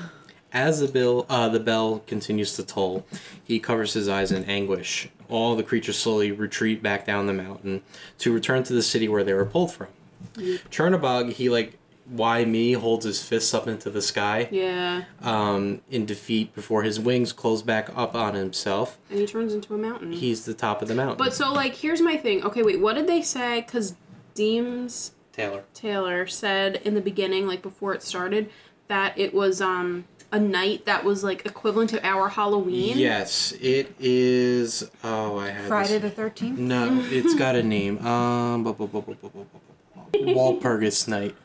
as the bell, uh, the bell continues to toll, he covers his eyes in anguish. All the creatures slowly retreat back down the mountain to return to the city where they were pulled from. Chernabog, he like why me holds his fists up into the sky. Yeah. Um, in defeat before his wings close back up on himself. And he turns into a mountain. He's the top of the mountain. But so like here's my thing. Okay, wait, what did they say? Cause Deems Taylor. Taylor said in the beginning, like before it started, that it was um a night that was like equivalent to our Halloween. Yes, it is oh I had Friday this. the thirteenth? No, it's got a name. Um Walpurgis night.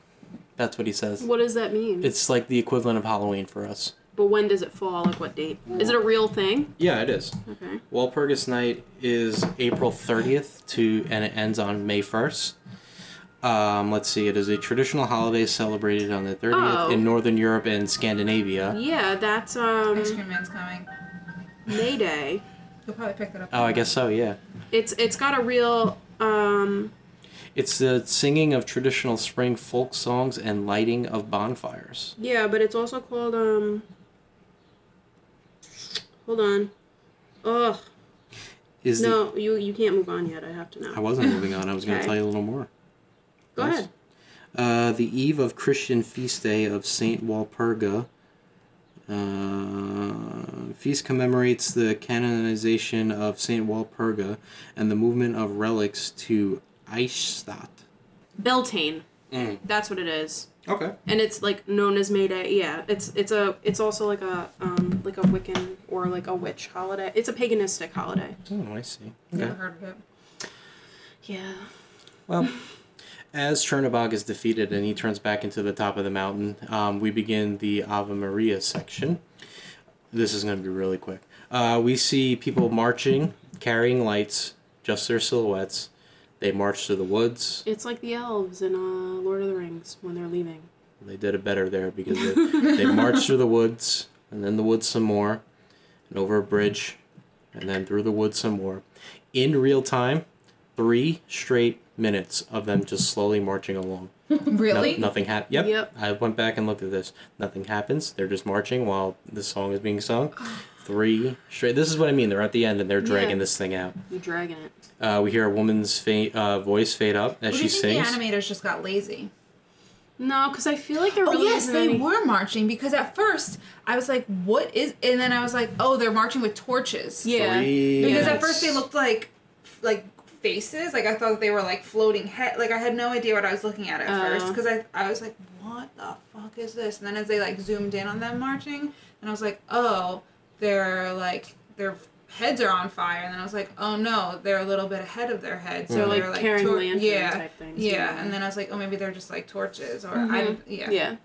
That's what he says. What does that mean? It's like the equivalent of Halloween for us. but when does it fall? Like what date? Is it a real thing? Yeah, it is. Okay. Walpurgis Night is April 30th to and it ends on May 1st. Um, let's see, it is a traditional holiday celebrated on the 30th Oh. in Northern Europe and Scandinavia. Yeah, that's um Ice cream man's coming. May Day. He'll probably pick that up. Oh, I guess so, yeah. It's it's got a real um It's the singing of traditional spring folk songs and lighting of bonfires. yeah, but it's also called um. Hold on. Ugh. Is No, you you can't move on yet. I have to know. I wasn't moving on. I was going to tell you a little more. Go Yes. ahead. Uh, the eve of Christian feast day of Saint Walpurga. Uh, feast commemorates the canonization of Saint Walpurga and the movement of relics to Eichstatt. Beltane. Mm. That's what it is. Okay. and it's like known as May Day. Yeah, it's it's a it's also like a um like a Wiccan or like a witch holiday. It's a paganistic holiday. Oh, I see. Never heard of it. Yeah. Well, as Chernabog is defeated and he turns back into the top of the mountain, um, we begin the Ave Maria section. This is going to be really quick. Uh, we see people marching, carrying lights, just their silhouettes. They march through the woods. It's like the elves in uh, Lord of the Rings when they're leaving. They did it better there because they, they marched through the woods and then the woods some more and over a bridge and then through the woods some more. In real time, three straight minutes of them just slowly marching along. No- Really? nothing happened. Yep. Yep. I went back and looked at this. Nothing happens. They're just marching while the song is being sung. Three straight. This is what I mean. They're at the end and they're dragging Yeah. this thing out. You're dragging it. Uh, we hear a woman's fa- uh, voice fade up as What do she you think sings. the animators just got lazy? No, because I feel like there Oh really yes, they any- were marching because at first I was like, "What is?" And then I was like, "Oh, they're marching with torches." Yeah. Three Because at first they looked like like faces. Like I thought they were like floating head. Like I had no idea what I was looking at at Oh. first because I I was like, "What the fuck is this?" And then as they like zoomed in on them marching, and I was like, "Oh, they're like their heads are on fire." And then I was like, "Oh no, they're a little bit ahead of their heads." So They're, they like, were like carrying tor- yeah, type things, Yeah. yeah. and then I was like, "Oh, maybe they're just like torches," or I didn't, yeah. Yeah. They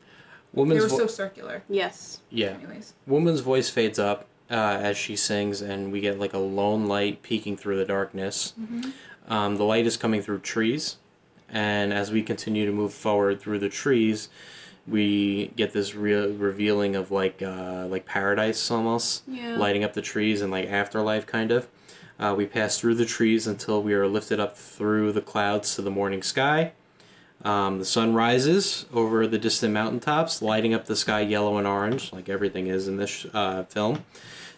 Woman's were vo- so circular. Yes. yeah. Anyways. Woman's voice fades up uh, as she sings, and we get like a lone light peeking through the darkness. Um, the light is coming through trees, and as we continue to move forward through the trees, we get this real revealing of like uh, like paradise almost, Yeah. lighting up the trees and like afterlife kind of. Uh, we pass through the trees until we are lifted up through the clouds to the morning sky. Um, the sun rises over the distant mountaintops, lighting up the sky yellow and orange, like everything is in this uh, film.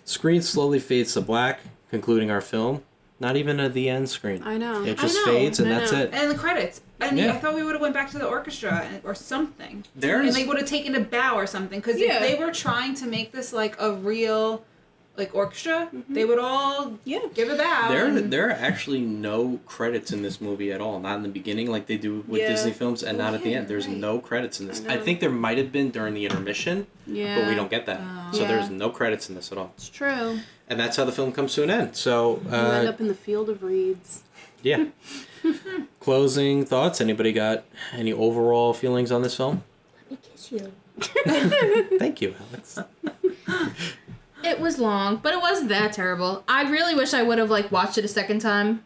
Screen slowly fades to black, concluding our film. Not even at the end screen. I know. It I just know, fades, and I that's know. it. And the credits. And Yeah. I thought we would have went back to the orchestra or something. There's- and they would have taken a bow or something. Because Yeah. they were trying to make this like a real like orchestra, they would all Yeah. give a bow. There, and- there are actually no credits in this movie at all. Not in the beginning, like they do with Yeah. Disney films, and Oh, not at the end. There's right. no credits in this. I I, think there might have been during the intermission, Yeah. but we don't get that. Oh. So Yeah. there's no credits in this at all. It's true. And that's how the film comes to an end. So, You end uh, up in the field of reeds. yeah. Closing thoughts. Anybody got any overall feelings on this film? Let me kiss you. Thank you, Alex. It was long, but it wasn't that terrible. I really wish I would have like watched it a second time,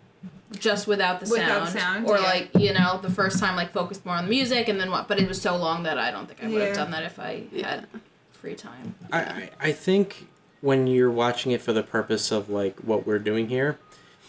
just without the Without sound, sound, or yeah. like you know the first time like focused more on the music, and then what? But it was so long that I don't think I would have Yeah. done that if I had free time. I, I I think when you're watching it for the purpose of like what we're doing here,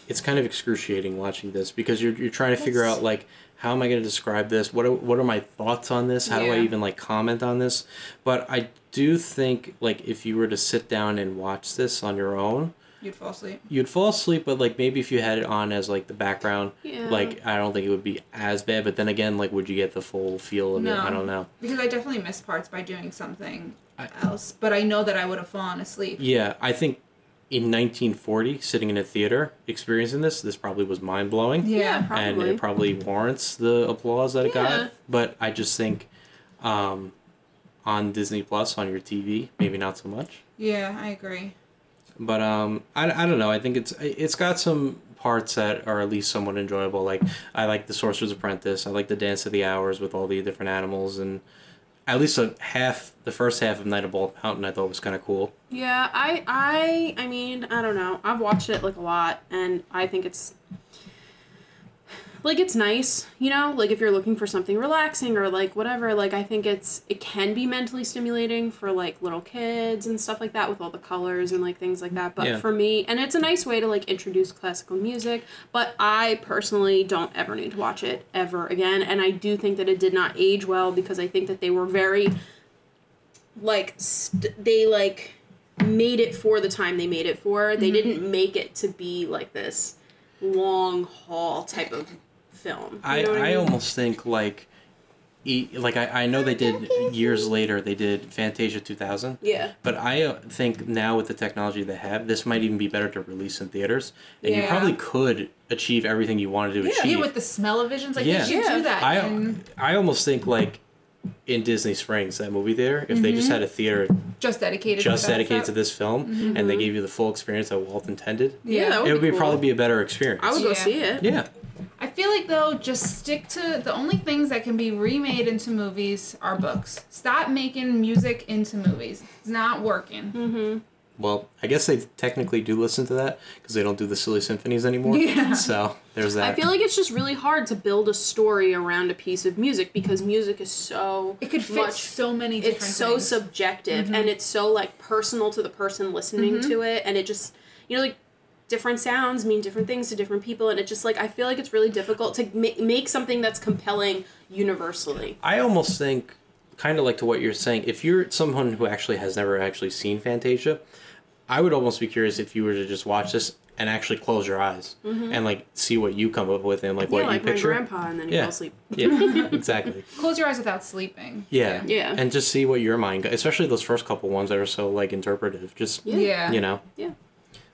it's kind of excruciating watching this because you're you're trying to figure out like how am I going to describe this? What are, what are my thoughts on this? How do I even like comment on this? But I do think like if you were to sit down and watch this on your own, You'd fall asleep. you'd fall asleep. But like maybe if you had it on as like the background, Yeah. like I don't think it would be as bad. But then again, like would you get the full feel of it? I don't know. Because I definitely missed parts by doing something I- else. But I know that I would have fallen asleep. Yeah, I think in 1940, sitting in a theater experiencing this, this probably was mind blowing. Yeah. probably. and it probably warrants the applause that it Yeah. got. But I just think um, on Disney Plus on your TV, maybe not so much. Yeah, I agree. But um, I, I don't know. I think it's it's got some parts that are at least somewhat enjoyable. Like I like the Sorcerer's Apprentice. I like the Dance of the Hours with all the different animals and. At least a half, the first half of Night of Bald Mountain, I thought was kind of cool. Yeah, I I I mean, I don't know. I've watched it like a lot and I think it's like it's nice, you know? Like if you're looking for something relaxing or like whatever, like I think it's it can be mentally stimulating for like little kids and stuff like that with all the colors and like things like that. But Yeah. for me, and it's a nice way to like introduce classical music, but I personally don't ever need to watch it ever again and I do think that it did not age well because I think that they were very like st- they like made it for the time they made it for. They mm-hmm. didn't make it to be like this long haul type of film. You I, know what I mean? almost think like e- like I, I know they did years later they did Fantasia 2000 yeah. but I uh, think now with the technology they have this might even be better to release in theaters and you probably could achieve everything you wanted to Yeah, achieve with the smell of visions, like Yeah. they should Yeah. do that. I and I almost think like in Disney Springs that movie theater if they just Mm-hmm. had a theater just dedicated. just to dedicated to this film and they gave you the full experience that Walt intended Yeah, that would it would be be cool. probably be a better experience I would go Yeah. see it. yeah I feel like though, just stick to the only things that can be remade into movies are books. Stop making music into movies. It's not working. Mm-hmm. Well, I guess they technically do listen to that because they don't do the silly symphonies anymore. Yeah. So there's that. I feel like it's just really hard to build a story around a piece of music because music is so It could fit much so many different it's so things. subjective mm-hmm. and it's so like personal to the person listening mm-hmm. to it and it just you know like different sounds mean different things to different people and it just like i feel like it's really difficult to ma- make something that's compelling universally I almost think, kind of like to what you're saying, if you're someone who actually has never actually seen Fantasia, I would almost be curious if you were to just watch this and actually close your eyes mm-hmm. and like see what you come up with and like what yeah like you my picture. grandpa and then he Yeah. fell asleep Yeah, exactly. Close your eyes without sleeping. Yeah. Yeah. And just see what your mind, especially those first couple ones that are so like interpretive. Just Yeah. you know. yeah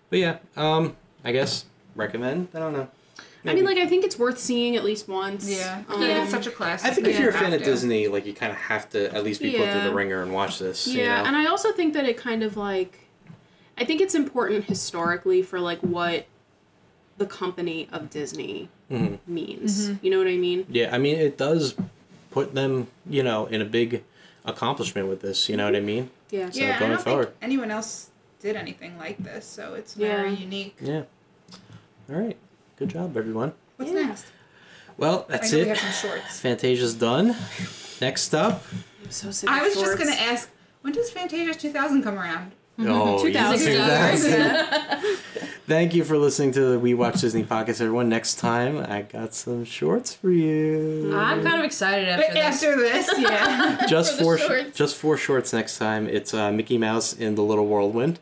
But yeah, um, I guess recommend. I don't know. i mean like i think it's worth seeing at least once Yeah. um, yeah. It's such a classic. I think if You you're a fan of to. Disney, like you kind of have to at least be put through the ringer and watch this. Yeah, you know? and I also think that it kind of like I think it's important historically for like what the company of Disney Mm-hmm. means. You know what I mean? Yeah, I mean, it does put them, you know, in a big accomplishment with this. You know what I mean? Yeah. So Yeah, I going don't forward. think anyone else did anything like this, so it's Yeah. very unique. Yeah. All right. Good job, everyone. What's Yeah. next? Well, I that's know we it. have some shorts. Fantasia's done. Next up. I'm so sick I of was just gonna ask, when does Fantasia 2000 come around? Oh, 2000. yeah, 2000. Thank you for listening to the We Watch Disney podcast, everyone. Next time, I got some shorts for you. I'm kind of excited after this. after this, yeah. just For four, shorts. just four shorts next time. It's uh, Mickey Mouse in The Little Whirlwind,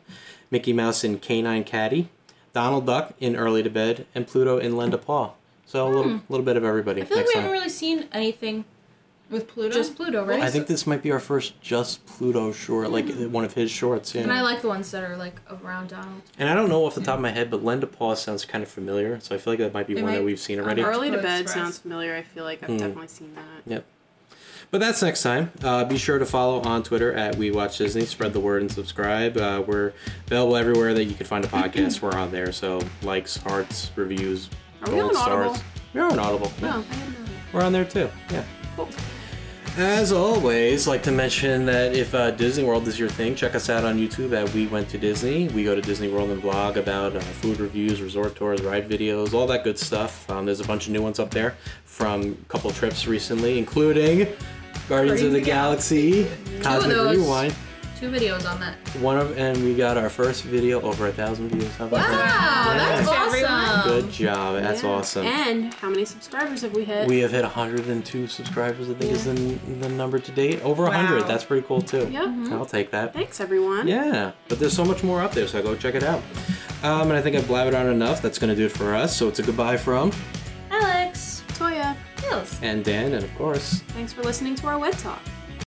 Mickey Mouse in Canine Caddy, Donald Duck in Early to Bed, and Pluto in Lend a Paw. So a little, little bit of everybody I feel like next we haven't really seen anything With Pluto? just Pluto, right? I think this might be our first just Pluto short, like one of his shorts. Yeah. and I like the ones that are like around Donald. And I don't know off the top of my head, but Lend a Paw sounds kind of familiar, so I feel like that might be It one that we've seen already. Early to Express. bed sounds familiar. I feel like I've Hmm. definitely seen that. Yep. But that's next time. Uh, be sure to follow on Twitter at We Watch Disney. Spread the word and subscribe. Uh, we're available everywhere that you can find a podcast. we're on there. So likes, hearts, reviews, Are we gold on Audible? stars. We're on Audible. Yeah. Oh, I didn't know that. We're on there too. Yeah. Cool. As always, like to mention that if uh, Disney World is your thing, check us out on YouTube at We Went to Disney. We go to Disney World and vlog about uh, food reviews, resort tours, ride videos, all that good stuff. Um, there's a bunch of new ones up there from a couple trips recently, including Guardians of the Galaxy, Cosmic those. Rewind. Two videos on that. One of, and we got our first video over a thousand views. How about that? Wow, that's awesome. Good job. That's Yeah. awesome. And how many subscribers have we hit? We have hit 102 subscribers. I think is the, the number to date. Over 100. Wow. That's pretty cool too. Yeah. I'll take that. Thanks, everyone. Yeah, but there's so much more up there, so go check it out. Um, and I think I've blabbered on enough. That's going to do it for us. So it's a goodbye from Alex. Toya, Hills. and Dan, and of course. thanks for listening to our web talk.